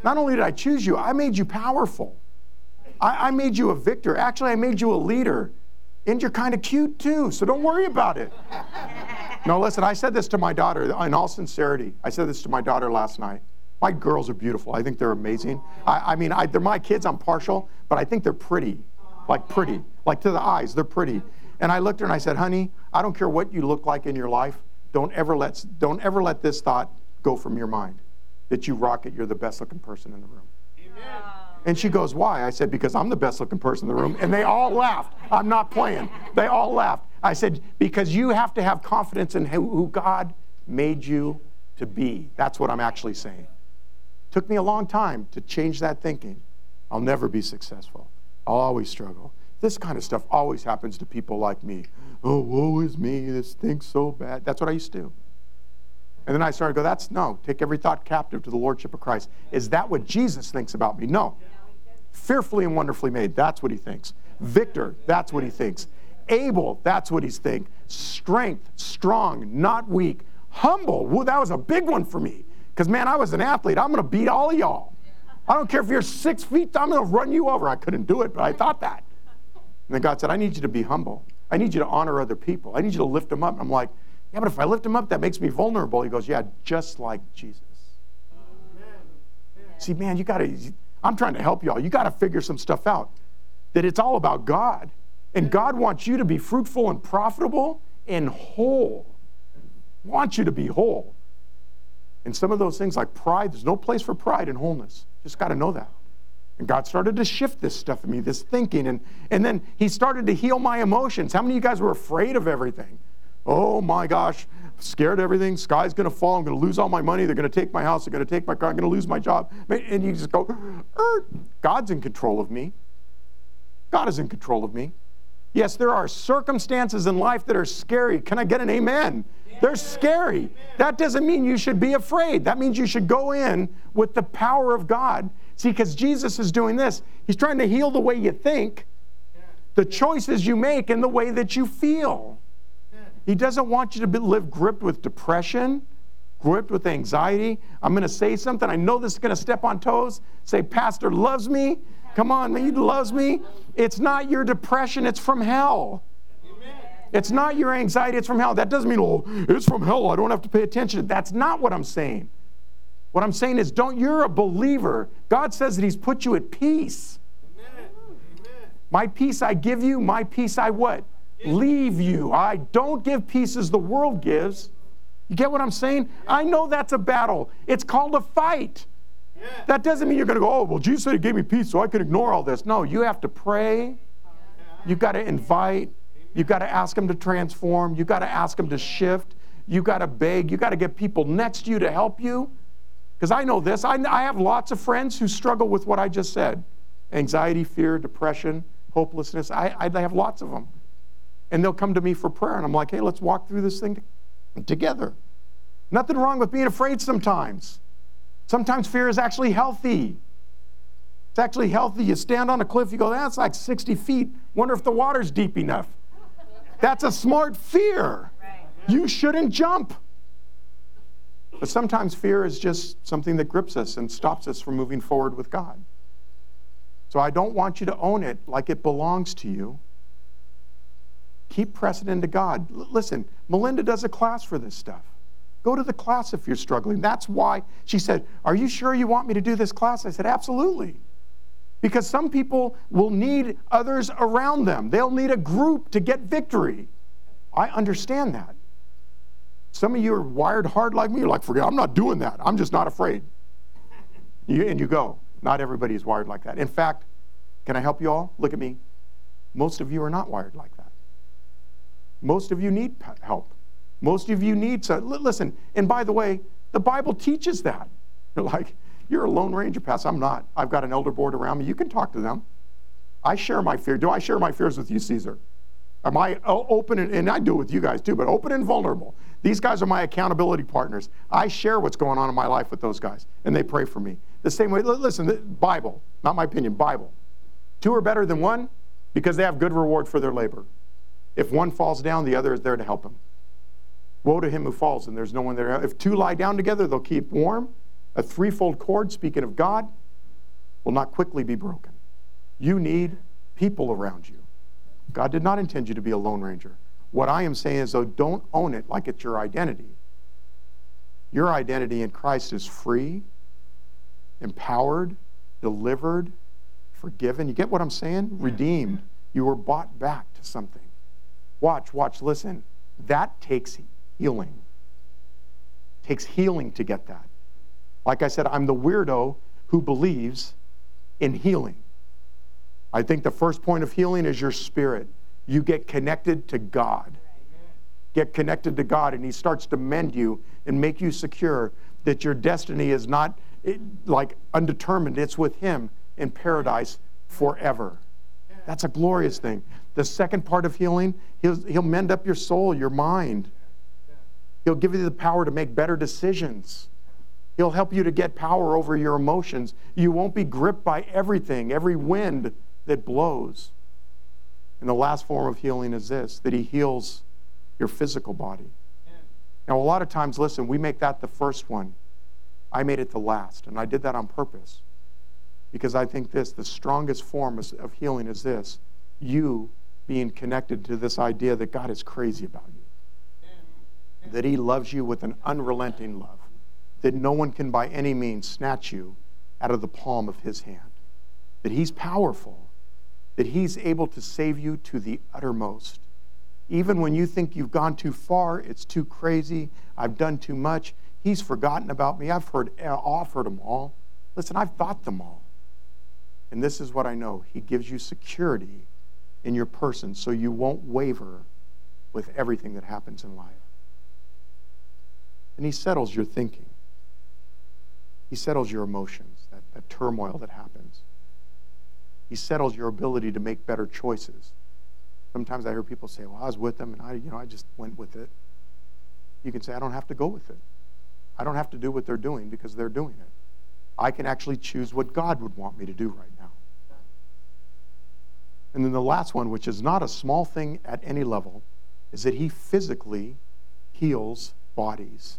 Speaker 1: Not only did I choose you, I made you powerful. I, I made you a victor. Actually, I made you a leader. And you're kind of cute too, so don't worry about it. no, listen, I said this to my daughter in all sincerity. I said this to my daughter last night. My girls are beautiful. I think they're amazing. I, I mean, I, they're my kids. I'm partial, but I think they're pretty. Like pretty. Like to the eyes, they're pretty. And I looked at her and I said, honey, I don't care what you look like in your life. Don't ever let, don't ever let this thought go from your mind that you rock it. You're the best looking person in the room. Amen. And she goes, Why? I said, Because I'm the best looking person in the room. And they all laughed. I'm not playing. They all laughed. I said, Because you have to have confidence in who God made you to be. That's what I'm actually saying. Took me a long time to change that thinking. I'll never be successful. I'll always struggle. This kind of stuff always happens to people like me. Oh, woe is me. This thing's so bad. That's what I used to do. And then I started to go, that's no. Take every thought captive to the Lordship of Christ. Is that what Jesus thinks about me? No. Fearfully and wonderfully made. That's what he thinks. Victor, that's what he thinks. Able, that's what he's thinking. Strength, strong, not weak. Humble, Woo, that was a big one for me. Because, man, I was an athlete. I'm going to beat all of y'all. I don't care if you're six feet, I'm going to run you over. I couldn't do it, but I thought that. And then God said, I need you to be humble. I need you to honor other people. I need you to lift them up. And I'm like, yeah, but if I lift them up, that makes me vulnerable. He goes, yeah, just like Jesus. See, man, you got to, I'm trying to help y'all. You got to figure some stuff out. That it's all about God. And mm-hmm. God wants you to be fruitful and profitable and whole. Wants you to be whole. And some of those things like pride, there's no place for pride and wholeness. Just got to know that. And God started to shift this stuff in me, this thinking. And, and then He started to heal my emotions. How many of you guys were afraid of everything? Oh my gosh, scared of everything. Sky's going to fall. I'm going to lose all my money. They're going to take my house. They're going to take my car. I'm going to lose my job. And you just go, er, God's in control of me. God is in control of me. Yes, there are circumstances in life that are scary. Can I get an amen? They're scary. That doesn't mean you should be afraid. That means you should go in with the power of God. See, because Jesus is doing this, He's trying to heal the way you think, the choices you make, and the way that you feel. He doesn't want you to be, live gripped with depression, gripped with anxiety. I'm going to say something. I know this is going to step on toes. Say, Pastor loves me. Come on, man, he loves me. It's not your depression, it's from hell. It's not your anxiety, it's from hell. That doesn't mean, oh, it's from hell. I don't have to pay attention. That's not what I'm saying. What I'm saying is, don't, you're a believer. God says that He's put you at peace. Amen. My peace I give you, my peace I what? Leave you. I don't give peace as the world gives. You get what I'm saying? I know that's a battle. It's called a fight. That doesn't mean you're going to go, oh, well, Jesus said He gave me peace, so I can ignore all this. No, you have to pray. You've got to invite. You've got to ask Him to transform. You've got to ask Him to shift. You've got to beg. You've got to get people next to you to help you. Because I know this. I, I have lots of friends who struggle with what I just said anxiety, fear, depression, hopelessness. I, I have lots of them. And they'll come to me for prayer, and I'm like, hey, let's walk through this thing together. Nothing wrong with being afraid sometimes. Sometimes fear is actually healthy. It's actually healthy. You stand on a cliff, you go, that's like 60 feet. Wonder if the water's deep enough. That's a smart fear. You shouldn't jump. But sometimes fear is just something that grips us and stops us from moving forward with God. So I don't want you to own it like it belongs to you. Keep pressing into God. L- listen, Melinda does a class for this stuff. Go to the class if you're struggling. That's why she said, Are you sure you want me to do this class? I said, Absolutely. Because some people will need others around them, they'll need a group to get victory. I understand that. Some of you are wired hard like me. You're like, Forget, I'm not doing that. I'm just not afraid. You, and you go. Not everybody is wired like that. In fact, can I help you all? Look at me. Most of you are not wired like that. Most of you need help. Most of you need to listen. And by the way, the Bible teaches that. You're like, you're a lone ranger, Pastor. I'm not. I've got an elder board around me. You can talk to them. I share my fear. Do I share my fears with you, Caesar? Am I open and, and I do it with you guys too, but open and vulnerable. These guys are my accountability partners. I share what's going on in my life with those guys, and they pray for me. The same way, listen, the Bible, not my opinion, Bible. Two are better than one because they have good reward for their labor. If one falls down, the other is there to help him. Woe to him who falls, and there's no one there. If two lie down together, they'll keep warm. A threefold cord, speaking of God, will not quickly be broken. You need people around you. God did not intend you to be a lone ranger. What I am saying is, though, don't own it like it's your identity. Your identity in Christ is free, empowered, delivered, forgiven. You get what I'm saying? Redeemed. You were bought back to something. Watch, watch, listen. That takes healing. It takes healing to get that. Like I said, I'm the weirdo who believes in healing. I think the first point of healing is your spirit. You get connected to God. Get connected to God, and He starts to mend you and make you secure that your destiny is not eh, like undetermined, it's with Him in paradise forever. That's a glorious thing. The second part of healing, he'll, he'll mend up your soul, your mind. He'll give you the power to make better decisions. He'll help you to get power over your emotions. You won't be gripped by everything, every wind that blows. And the last form of healing is this that He heals your physical body. Now, a lot of times, listen, we make that the first one. I made it the last, and I did that on purpose because I think this the strongest form of healing is this you being connected to this idea that God is crazy about you, that He loves you with an unrelenting love, that no one can by any means snatch you out of the palm of His hand, that He's powerful, that He's able to save you to the uttermost. Even when you think you've gone too far, it's too crazy, I've done too much, He's forgotten about me, I've heard, uh, offered them all. Listen, I've thought them all. And this is what I know He gives you security in your person so you won't waver with everything that happens in life. And He settles your thinking, He settles your emotions, that, that turmoil that happens. He settles your ability to make better choices. Sometimes I hear people say, "Well, I was with them, and I, you know, I just went with it." you can say, I don't have to go with it. I don't have to do what they're doing because they're doing it. I can actually choose what God would want me to do right now. And then the last one, which is not a small thing at any level, is that He physically heals bodies.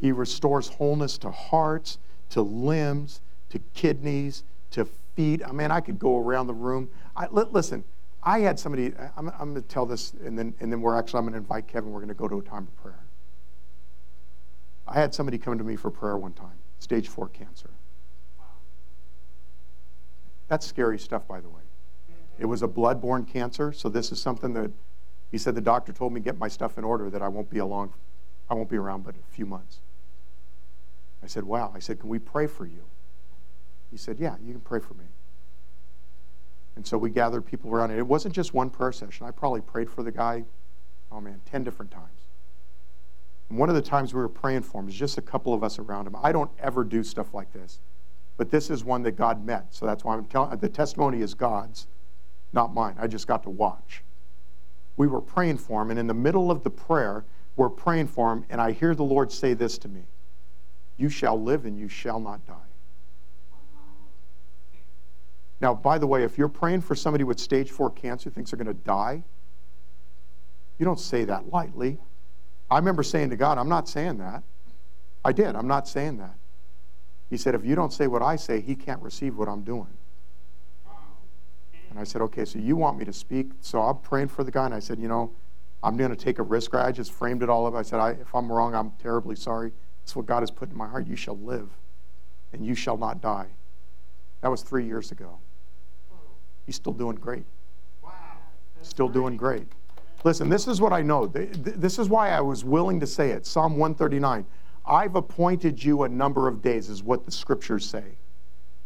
Speaker 1: He restores wholeness to hearts, to limbs, to kidneys, to feet. I mean, I could go around the room. I, listen, I had somebody, I'm, I'm going to tell this, and then, and then we're actually, I'm going to invite Kevin. We're going to go to a time of prayer. I had somebody come to me for prayer one time, stage four cancer. That's scary stuff, by the way. It was a blood-borne cancer, so this is something that he said the doctor told me get my stuff in order that I won't be along, I won't be around but a few months. I said, "Wow." I said, "Can we pray for you?" He said, "Yeah, you can pray for me." And so we gathered people around it. It wasn't just one prayer session. I probably prayed for the guy, oh man, 10 different times. And one of the times we were praying for him was just a couple of us around him. I don't ever do stuff like this, but this is one that God met. So that's why I'm telling the testimony is God's, not mine. I just got to watch. We were praying for him, and in the middle of the prayer, we're praying for him, and I hear the Lord say this to me You shall live and you shall not die. Now, by the way, if you're praying for somebody with stage four cancer thinks they're going to die, you don't say that lightly. I remember saying to God, I'm not saying that. I did. I'm not saying that. He said, if you don't say what I say, he can't receive what I'm doing. And I said, okay, so you want me to speak. So I'm praying for the guy, and I said, you know, I'm going to take a risk. I just framed it all up. I said, I, if I'm wrong, I'm terribly sorry. It's what God has put in my heart. You shall live, and you shall not die. That was three years ago. He's still doing great. Wow. Still doing great. Listen, this is what I know. This is why I was willing to say it. Psalm 139. I've appointed you a number of days, is what the scriptures say.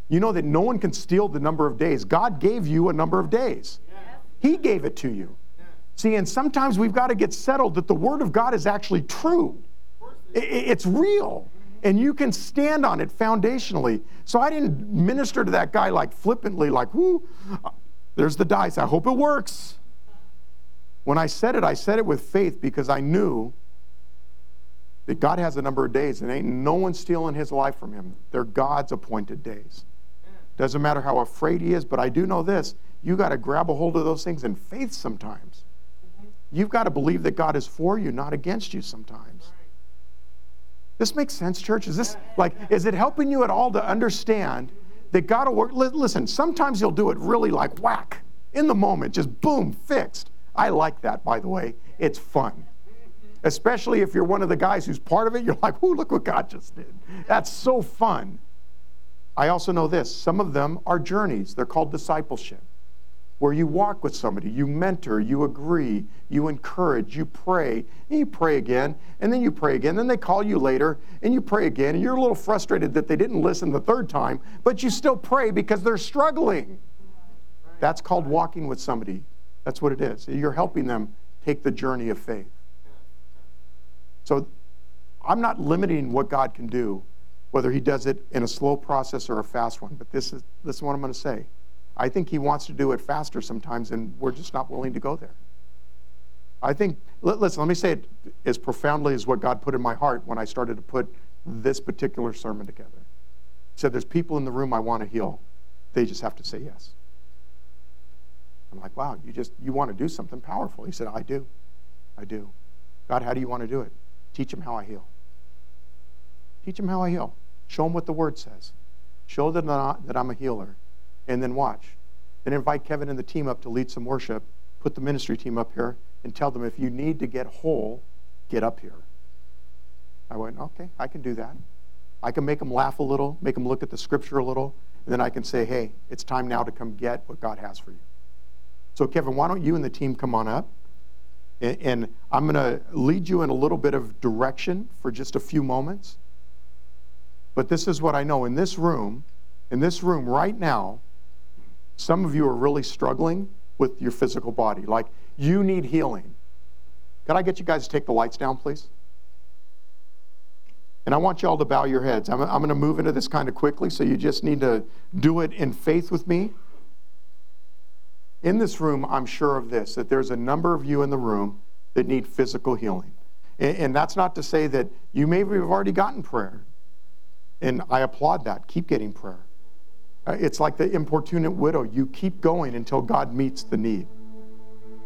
Speaker 1: You know that no one can steal the number of days. God gave you a number of days, He gave it to you. See, and sometimes we've got to get settled that the Word of God is actually true, it's real and you can stand on it foundationally. So I didn't minister to that guy like flippantly, like, whoo, uh, there's the dice. I hope it works. When I said it, I said it with faith because I knew that God has a number of days and ain't no one stealing his life from him. They're God's appointed days. Doesn't matter how afraid he is, but I do know this you got to grab a hold of those things in faith sometimes. You've got to believe that God is for you, not against you sometimes. This makes sense, church? Is this like, is it helping you at all to understand that God will work? Listen, sometimes He'll do it really like whack in the moment, just boom, fixed. I like that, by the way. It's fun. Especially if you're one of the guys who's part of it, you're like, ooh, look what God just did. That's so fun. I also know this some of them are journeys, they're called discipleship where you walk with somebody, you mentor, you agree, you encourage, you pray, and you pray again, and then you pray again. Then they call you later, and you pray again, and you're a little frustrated that they didn't listen the third time, but you still pray because they're struggling. That's called walking with somebody. That's what it is. You're helping them take the journey of faith. So I'm not limiting what God can do, whether He does it in a slow process or a fast one, but this is, this is what I'm going to say. I think he wants to do it faster sometimes, and we're just not willing to go there. I think, listen, let me say it as profoundly as what God put in my heart when I started to put this particular sermon together. He said, There's people in the room I want to heal. They just have to say yes. I'm like, wow, you just you want to do something powerful. He said, I do. I do. God, how do you want to do it? Teach them how I heal. Teach them how I heal. Show them what the word says. Show them that I'm a healer and then watch. Then invite Kevin and the team up to lead some worship. Put the ministry team up here and tell them if you need to get whole, get up here. I went, okay, I can do that. I can make them laugh a little, make them look at the scripture a little, and then I can say, hey, it's time now to come get what God has for you. So, Kevin, why don't you and the team come on up? And, I'm going to lead you in a little bit of direction for just a few moments. But this is what I know. In this room, in this room right now, some of you are really struggling with your physical body. Like you need healing. Could I get you guys to take the lights down, please? And I want you all to bow your heads. I'm, I'm going to move into this kind of quickly, so you just need to do it in faith with me. In this room, I'm sure of this that there's a number of you in the room that need physical healing. And, and that's not to say that you maybe have already gotten prayer. And I applaud that. Keep getting prayer. Uh, it's like the importunate widow. You keep going until God meets the need.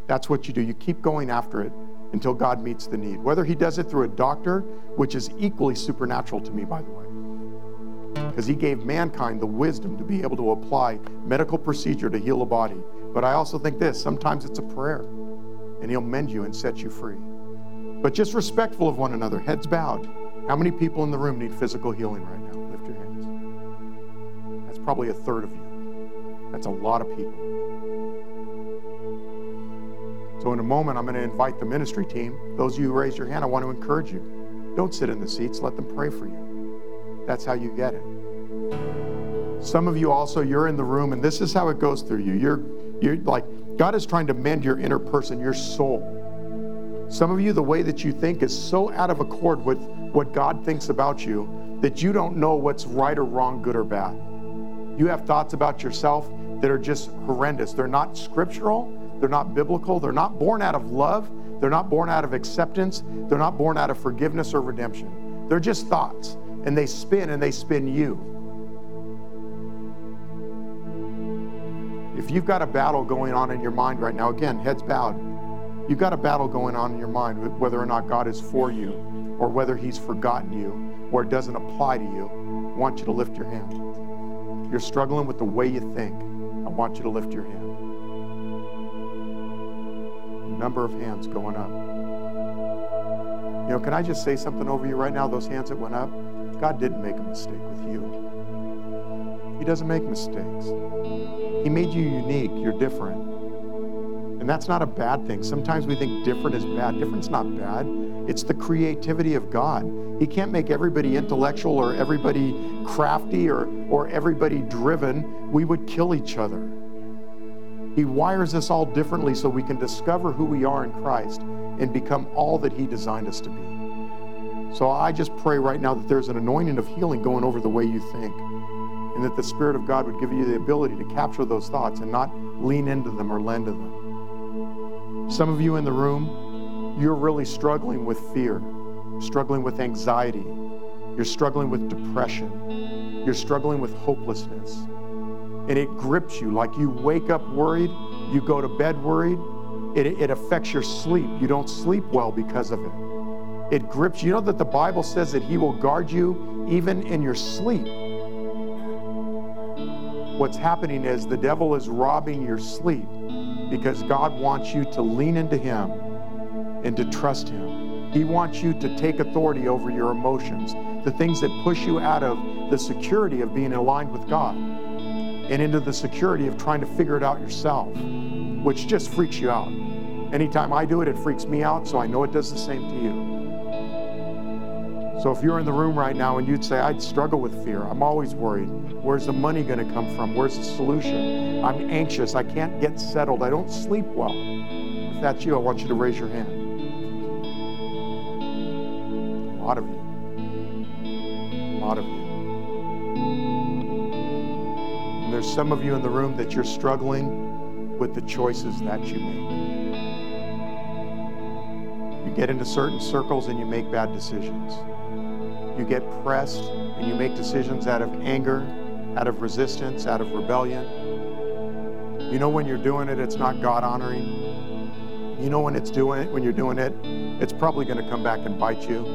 Speaker 1: That's what you do. You keep going after it until God meets the need. Whether He does it through a doctor, which is equally supernatural to me, by the way, because He gave mankind the wisdom to be able to apply medical procedure to heal a body. But I also think this sometimes it's a prayer, and He'll mend you and set you free. But just respectful of one another, heads bowed. How many people in the room need physical healing right now? Lift your hands. That's probably a third of you. That's a lot of people. So, in a moment, I'm going to invite the ministry team. Those of you who raised your hand, I want to encourage you. Don't sit in the seats, let them pray for you. That's how you get it. Some of you also, you're in the room, and this is how it goes through you. You're, you're like, God is trying to mend your inner person, your soul. Some of you, the way that you think is so out of accord with what God thinks about you that you don't know what's right or wrong, good or bad. You have thoughts about yourself that are just horrendous. They're not scriptural, they're not biblical, they're not born out of love, they're not born out of acceptance, they're not born out of forgiveness or redemption. They're just thoughts, and they spin and they spin you. If you've got a battle going on in your mind right now, again, heads bowed You've got a battle going on in your mind whether or not God is for you or whether he's forgotten you or it doesn't apply to you. I want you to lift your hand. You're struggling with the way you think. I want you to lift your hand. Number of hands going up. You know, can I just say something over you right now? Those hands that went up, God didn't make a mistake with you. He doesn't make mistakes. He made you unique. You're different. And that's not a bad thing. Sometimes we think different is bad. Different's not bad. It's the creativity of God. He can't make everybody intellectual or everybody crafty or, or everybody driven. We would kill each other. He wires us all differently so we can discover who we are in Christ and become all that He designed us to be. So I just pray right now that there's an anointing of healing going over the way you think, and that the Spirit of God would give you the ability to capture those thoughts and not lean into them or lend to them. Some of you in the room, you're really struggling with fear, struggling with anxiety, you're struggling with depression, you're struggling with hopelessness. And it grips you like you wake up worried, you go to bed worried, it, it affects your sleep. You don't sleep well because of it. It grips you. You know that the Bible says that He will guard you even in your sleep. What's happening is the devil is robbing your sleep because God wants you to lean into Him and to trust Him. He wants you to take authority over your emotions, the things that push you out of the security of being aligned with God and into the security of trying to figure it out yourself, which just freaks you out. Anytime I do it, it freaks me out, so I know it does the same to you. So if you're in the room right now and you'd say, I'd struggle with fear, I'm always worried. Where's the money going to come from? Where's the solution? I'm anxious. I can't get settled. I don't sleep well. If that's you, I want you to raise your hand. A lot of you. A lot of you. And there's some of you in the room that you're struggling with the choices that you make. You get into certain circles and you make bad decisions you get pressed and you make decisions out of anger, out of resistance, out of rebellion. You know when you're doing it, it's not God honoring. You know when it's doing it, when you're doing it, it's probably going to come back and bite you.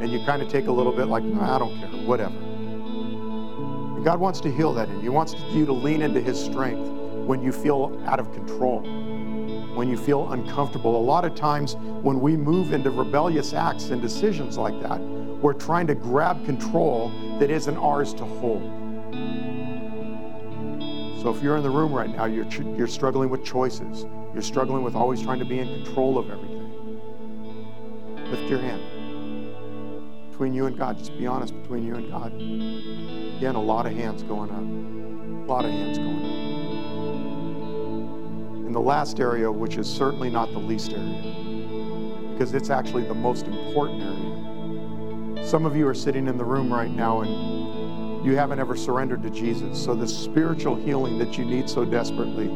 Speaker 1: And you kind of take a little bit like, I don't care, whatever. And God wants to heal that in you. He wants you to lean into His strength when you feel out of control, when you feel uncomfortable. A lot of times when we move into rebellious acts and decisions like that, we're trying to grab control that isn't ours to hold. So if you're in the room right now, you're, you're struggling with choices, you're struggling with always trying to be in control of everything, lift your hand. Between you and God, just be honest between you and God. Again, a lot of hands going up. A lot of hands going up. And the last area, which is certainly not the least area, because it's actually the most important area, some of you are sitting in the room right now and you haven't ever surrendered to Jesus. So the spiritual healing that you need so desperately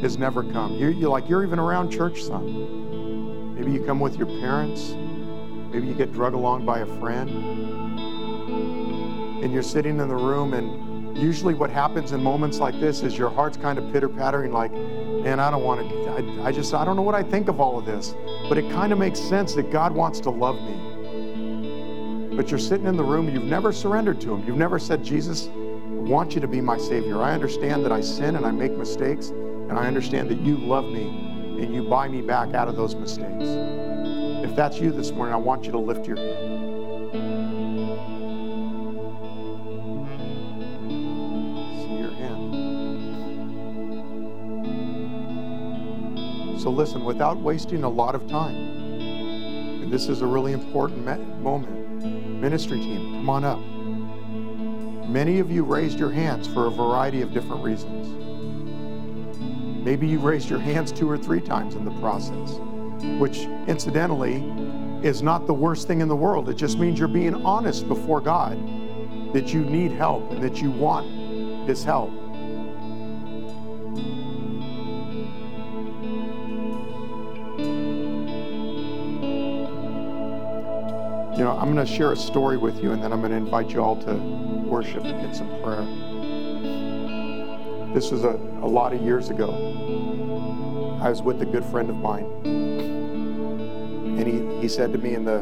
Speaker 1: has never come. You're, you're like, you're even around church some. Maybe you come with your parents. Maybe you get drug along by a friend. And you're sitting in the room, and usually what happens in moments like this is your heart's kind of pitter pattering, like, man, I don't want to, I, I just, I don't know what I think of all of this. But it kind of makes sense that God wants to love me. But you're sitting in the room, you've never surrendered to Him. You've never said, Jesus, I want you to be my Savior. I understand that I sin and I make mistakes, and I understand that you love me and you buy me back out of those mistakes. If that's you this morning, I want you to lift your hand. So listen, without wasting a lot of time, and this is a really important moment, ministry team, come on up. Many of you raised your hands for a variety of different reasons. Maybe you raised your hands two or three times in the process, which incidentally is not the worst thing in the world. It just means you're being honest before God that you need help and that you want His help. You know, I'm going to share a story with you and then I'm going to invite you all to worship and get some prayer. This was a, a lot of years ago. I was with a good friend of mine. And he, he said to me in the,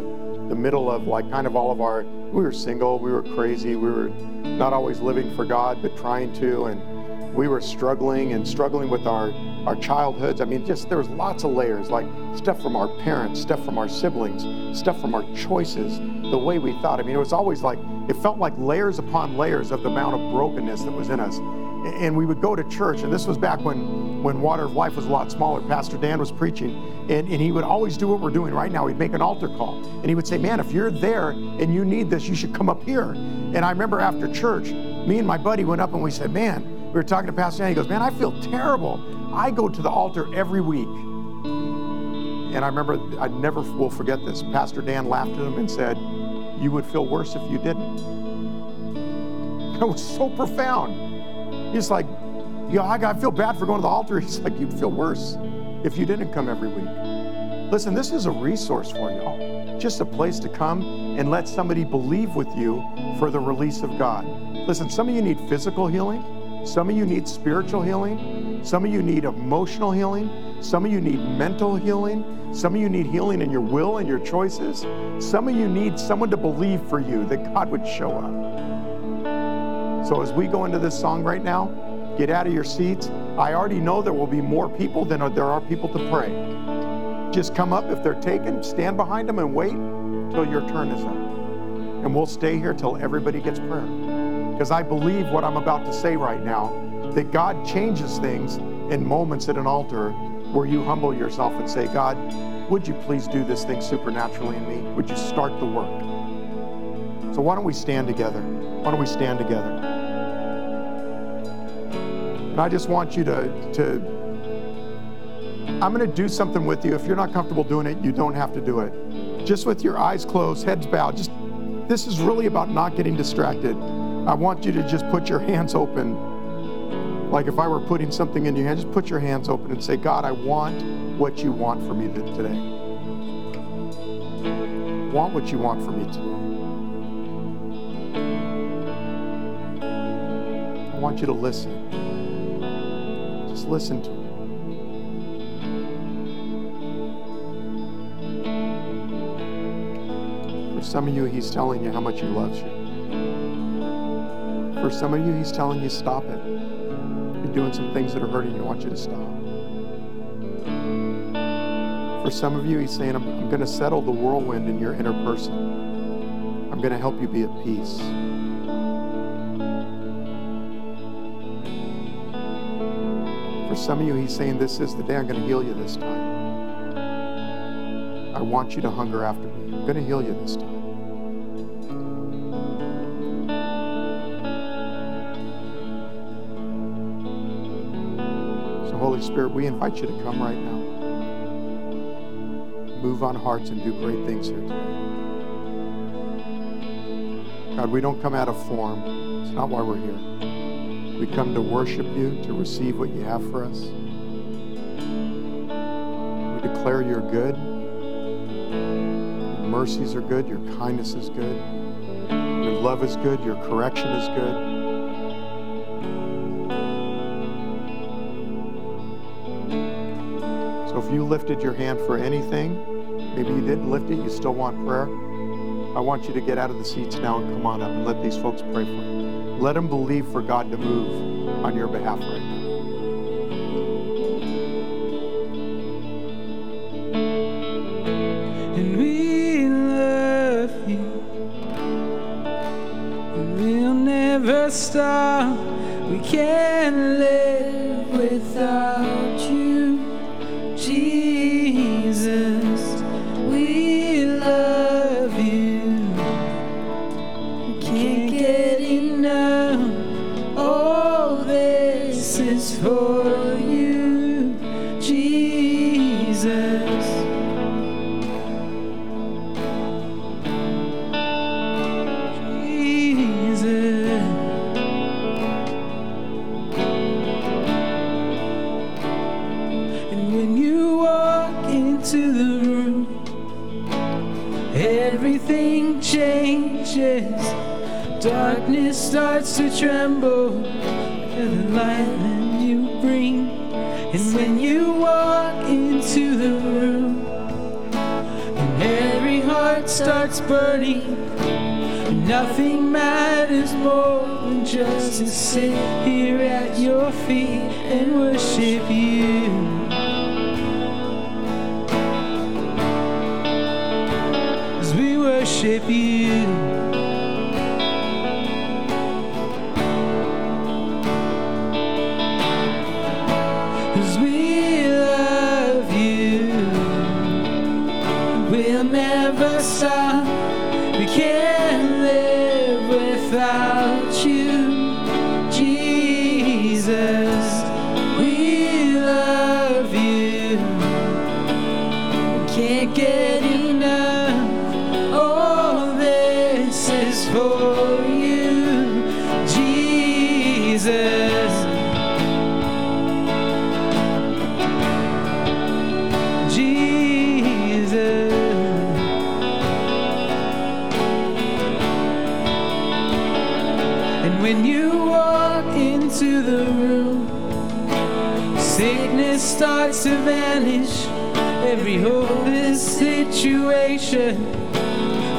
Speaker 1: the middle of like kind of all of our, we were single, we were crazy, we were not always living for God, but trying to. And we were struggling and struggling with our, our childhoods. I mean, just there was lots of layers, like stuff from our parents, stuff from our siblings, stuff from our choices, the way we thought. I mean, it was always like, it felt like layers upon layers of the amount of brokenness that was in us and we would go to church and this was back when when water of life was a lot smaller pastor dan was preaching and, and he would always do what we're doing right now he'd make an altar call and he would say man if you're there and you need this you should come up here and i remember after church me and my buddy went up and we said man we were talking to pastor dan he goes man i feel terrible i go to the altar every week and i remember i never will forget this pastor dan laughed at him and said you would feel worse if you didn't it was so profound He's like, you know, I feel bad for going to the altar. He's like, you'd feel worse if you didn't come every week. Listen, this is a resource for y'all. Just a place to come and let somebody believe with you for the release of God. Listen, some of you need physical healing. Some of you need spiritual healing. Some of you need emotional healing. Some of you need mental healing. Some of you need healing in your will and your choices. Some of you need someone to believe for you that God would show up. So as we go into this song right now, get out of your seats. I already know there will be more people than there are people to pray. Just come up if they're taken, stand behind them and wait till your turn is up. And we'll stay here till everybody gets prayer. Because I believe what I'm about to say right now, that God changes things in moments at an altar where you humble yourself and say, God, would you please do this thing supernaturally in me? Would you start the work? So why don't we stand together? Why don't we stand together? And I just want you to, to I'm going to do something with you. If you're not comfortable doing it, you don't have to do it. Just with your eyes closed, heads bowed. Just this is really about not getting distracted. I want you to just put your hands open. Like if I were putting something in your hand, just put your hands open and say, God, I want what you want for me today. Want what you want for me today. I want you to listen Just listen to. For some of you, he's telling you how much he loves you. For some of you, he's telling you, stop it. You're doing some things that are hurting you. I want you to stop. For some of you, he's saying, I'm, I'm going to settle the whirlwind in your inner person. I'm going to help you be at peace. For some of you, He's saying, This is the day I'm going to heal you this time. I want you to hunger after me. I'm going to heal you this time. Holy Spirit, we invite you to come right now. Move on hearts and do great things here today. God, we don't come out of form. It's not why we're here. We come to worship you, to receive what you have for us. We declare you're good. Your mercies are good, your kindness is good, your love is good, your correction is good. If you lifted your hand for anything, maybe you didn't lift it, you still want prayer, I want you to get out of the seats now and come on up and let these folks pray for you. Let them believe for God to move on your behalf right
Speaker 2: without you, situation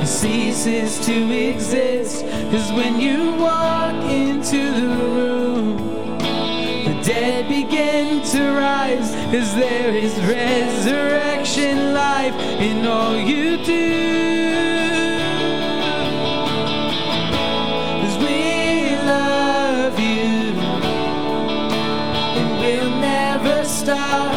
Speaker 2: ceases to exist. Cause when you walk into the room, the dead begin to rise. Cause there is resurrection life in all you do. Cause we love you and we'll never stop.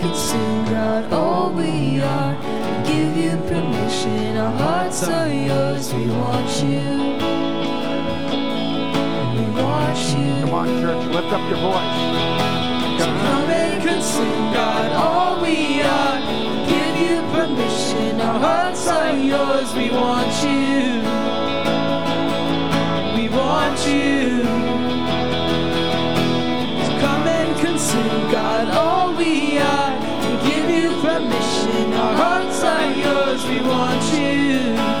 Speaker 2: Come and consume God, all we are. We give you permission, our hearts are yours. We want you. We want you. Come
Speaker 1: on, church, lift up your voice.
Speaker 2: Come and consume God, all we are. Give you permission, our hearts are yours. We want you. We want you. So come and consume God, all we are. Give our hearts are yours. We want you.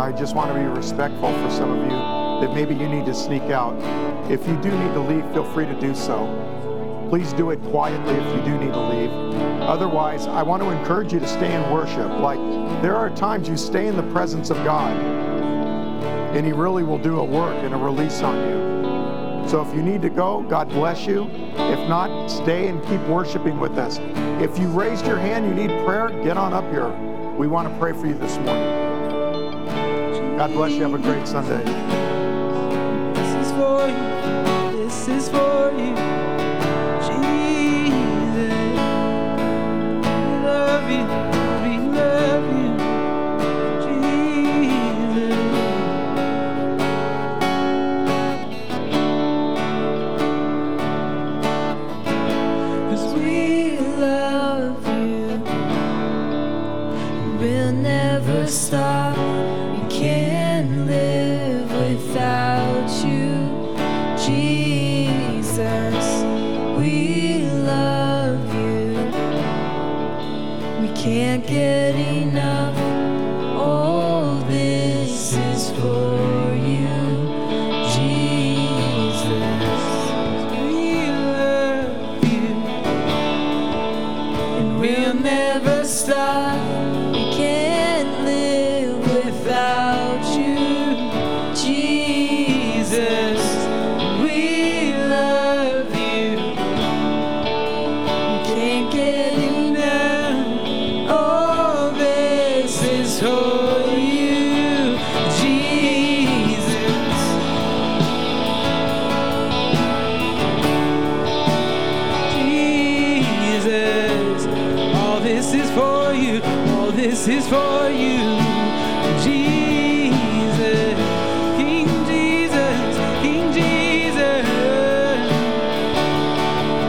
Speaker 2: I just want to be respectful for some of you that maybe you need to sneak out. If you do need to leave, feel free to do so. Please do it quietly if you do need to leave. Otherwise, I want to encourage you to stay in worship. Like, there are times you stay in the presence of God, and He really will do a work and a release on you. So if you need to go, God bless you. If not, stay and keep worshiping with us. If you raised your hand, you need prayer, get on up here. We want to pray for you this morning. God bless you. Have a great Sunday.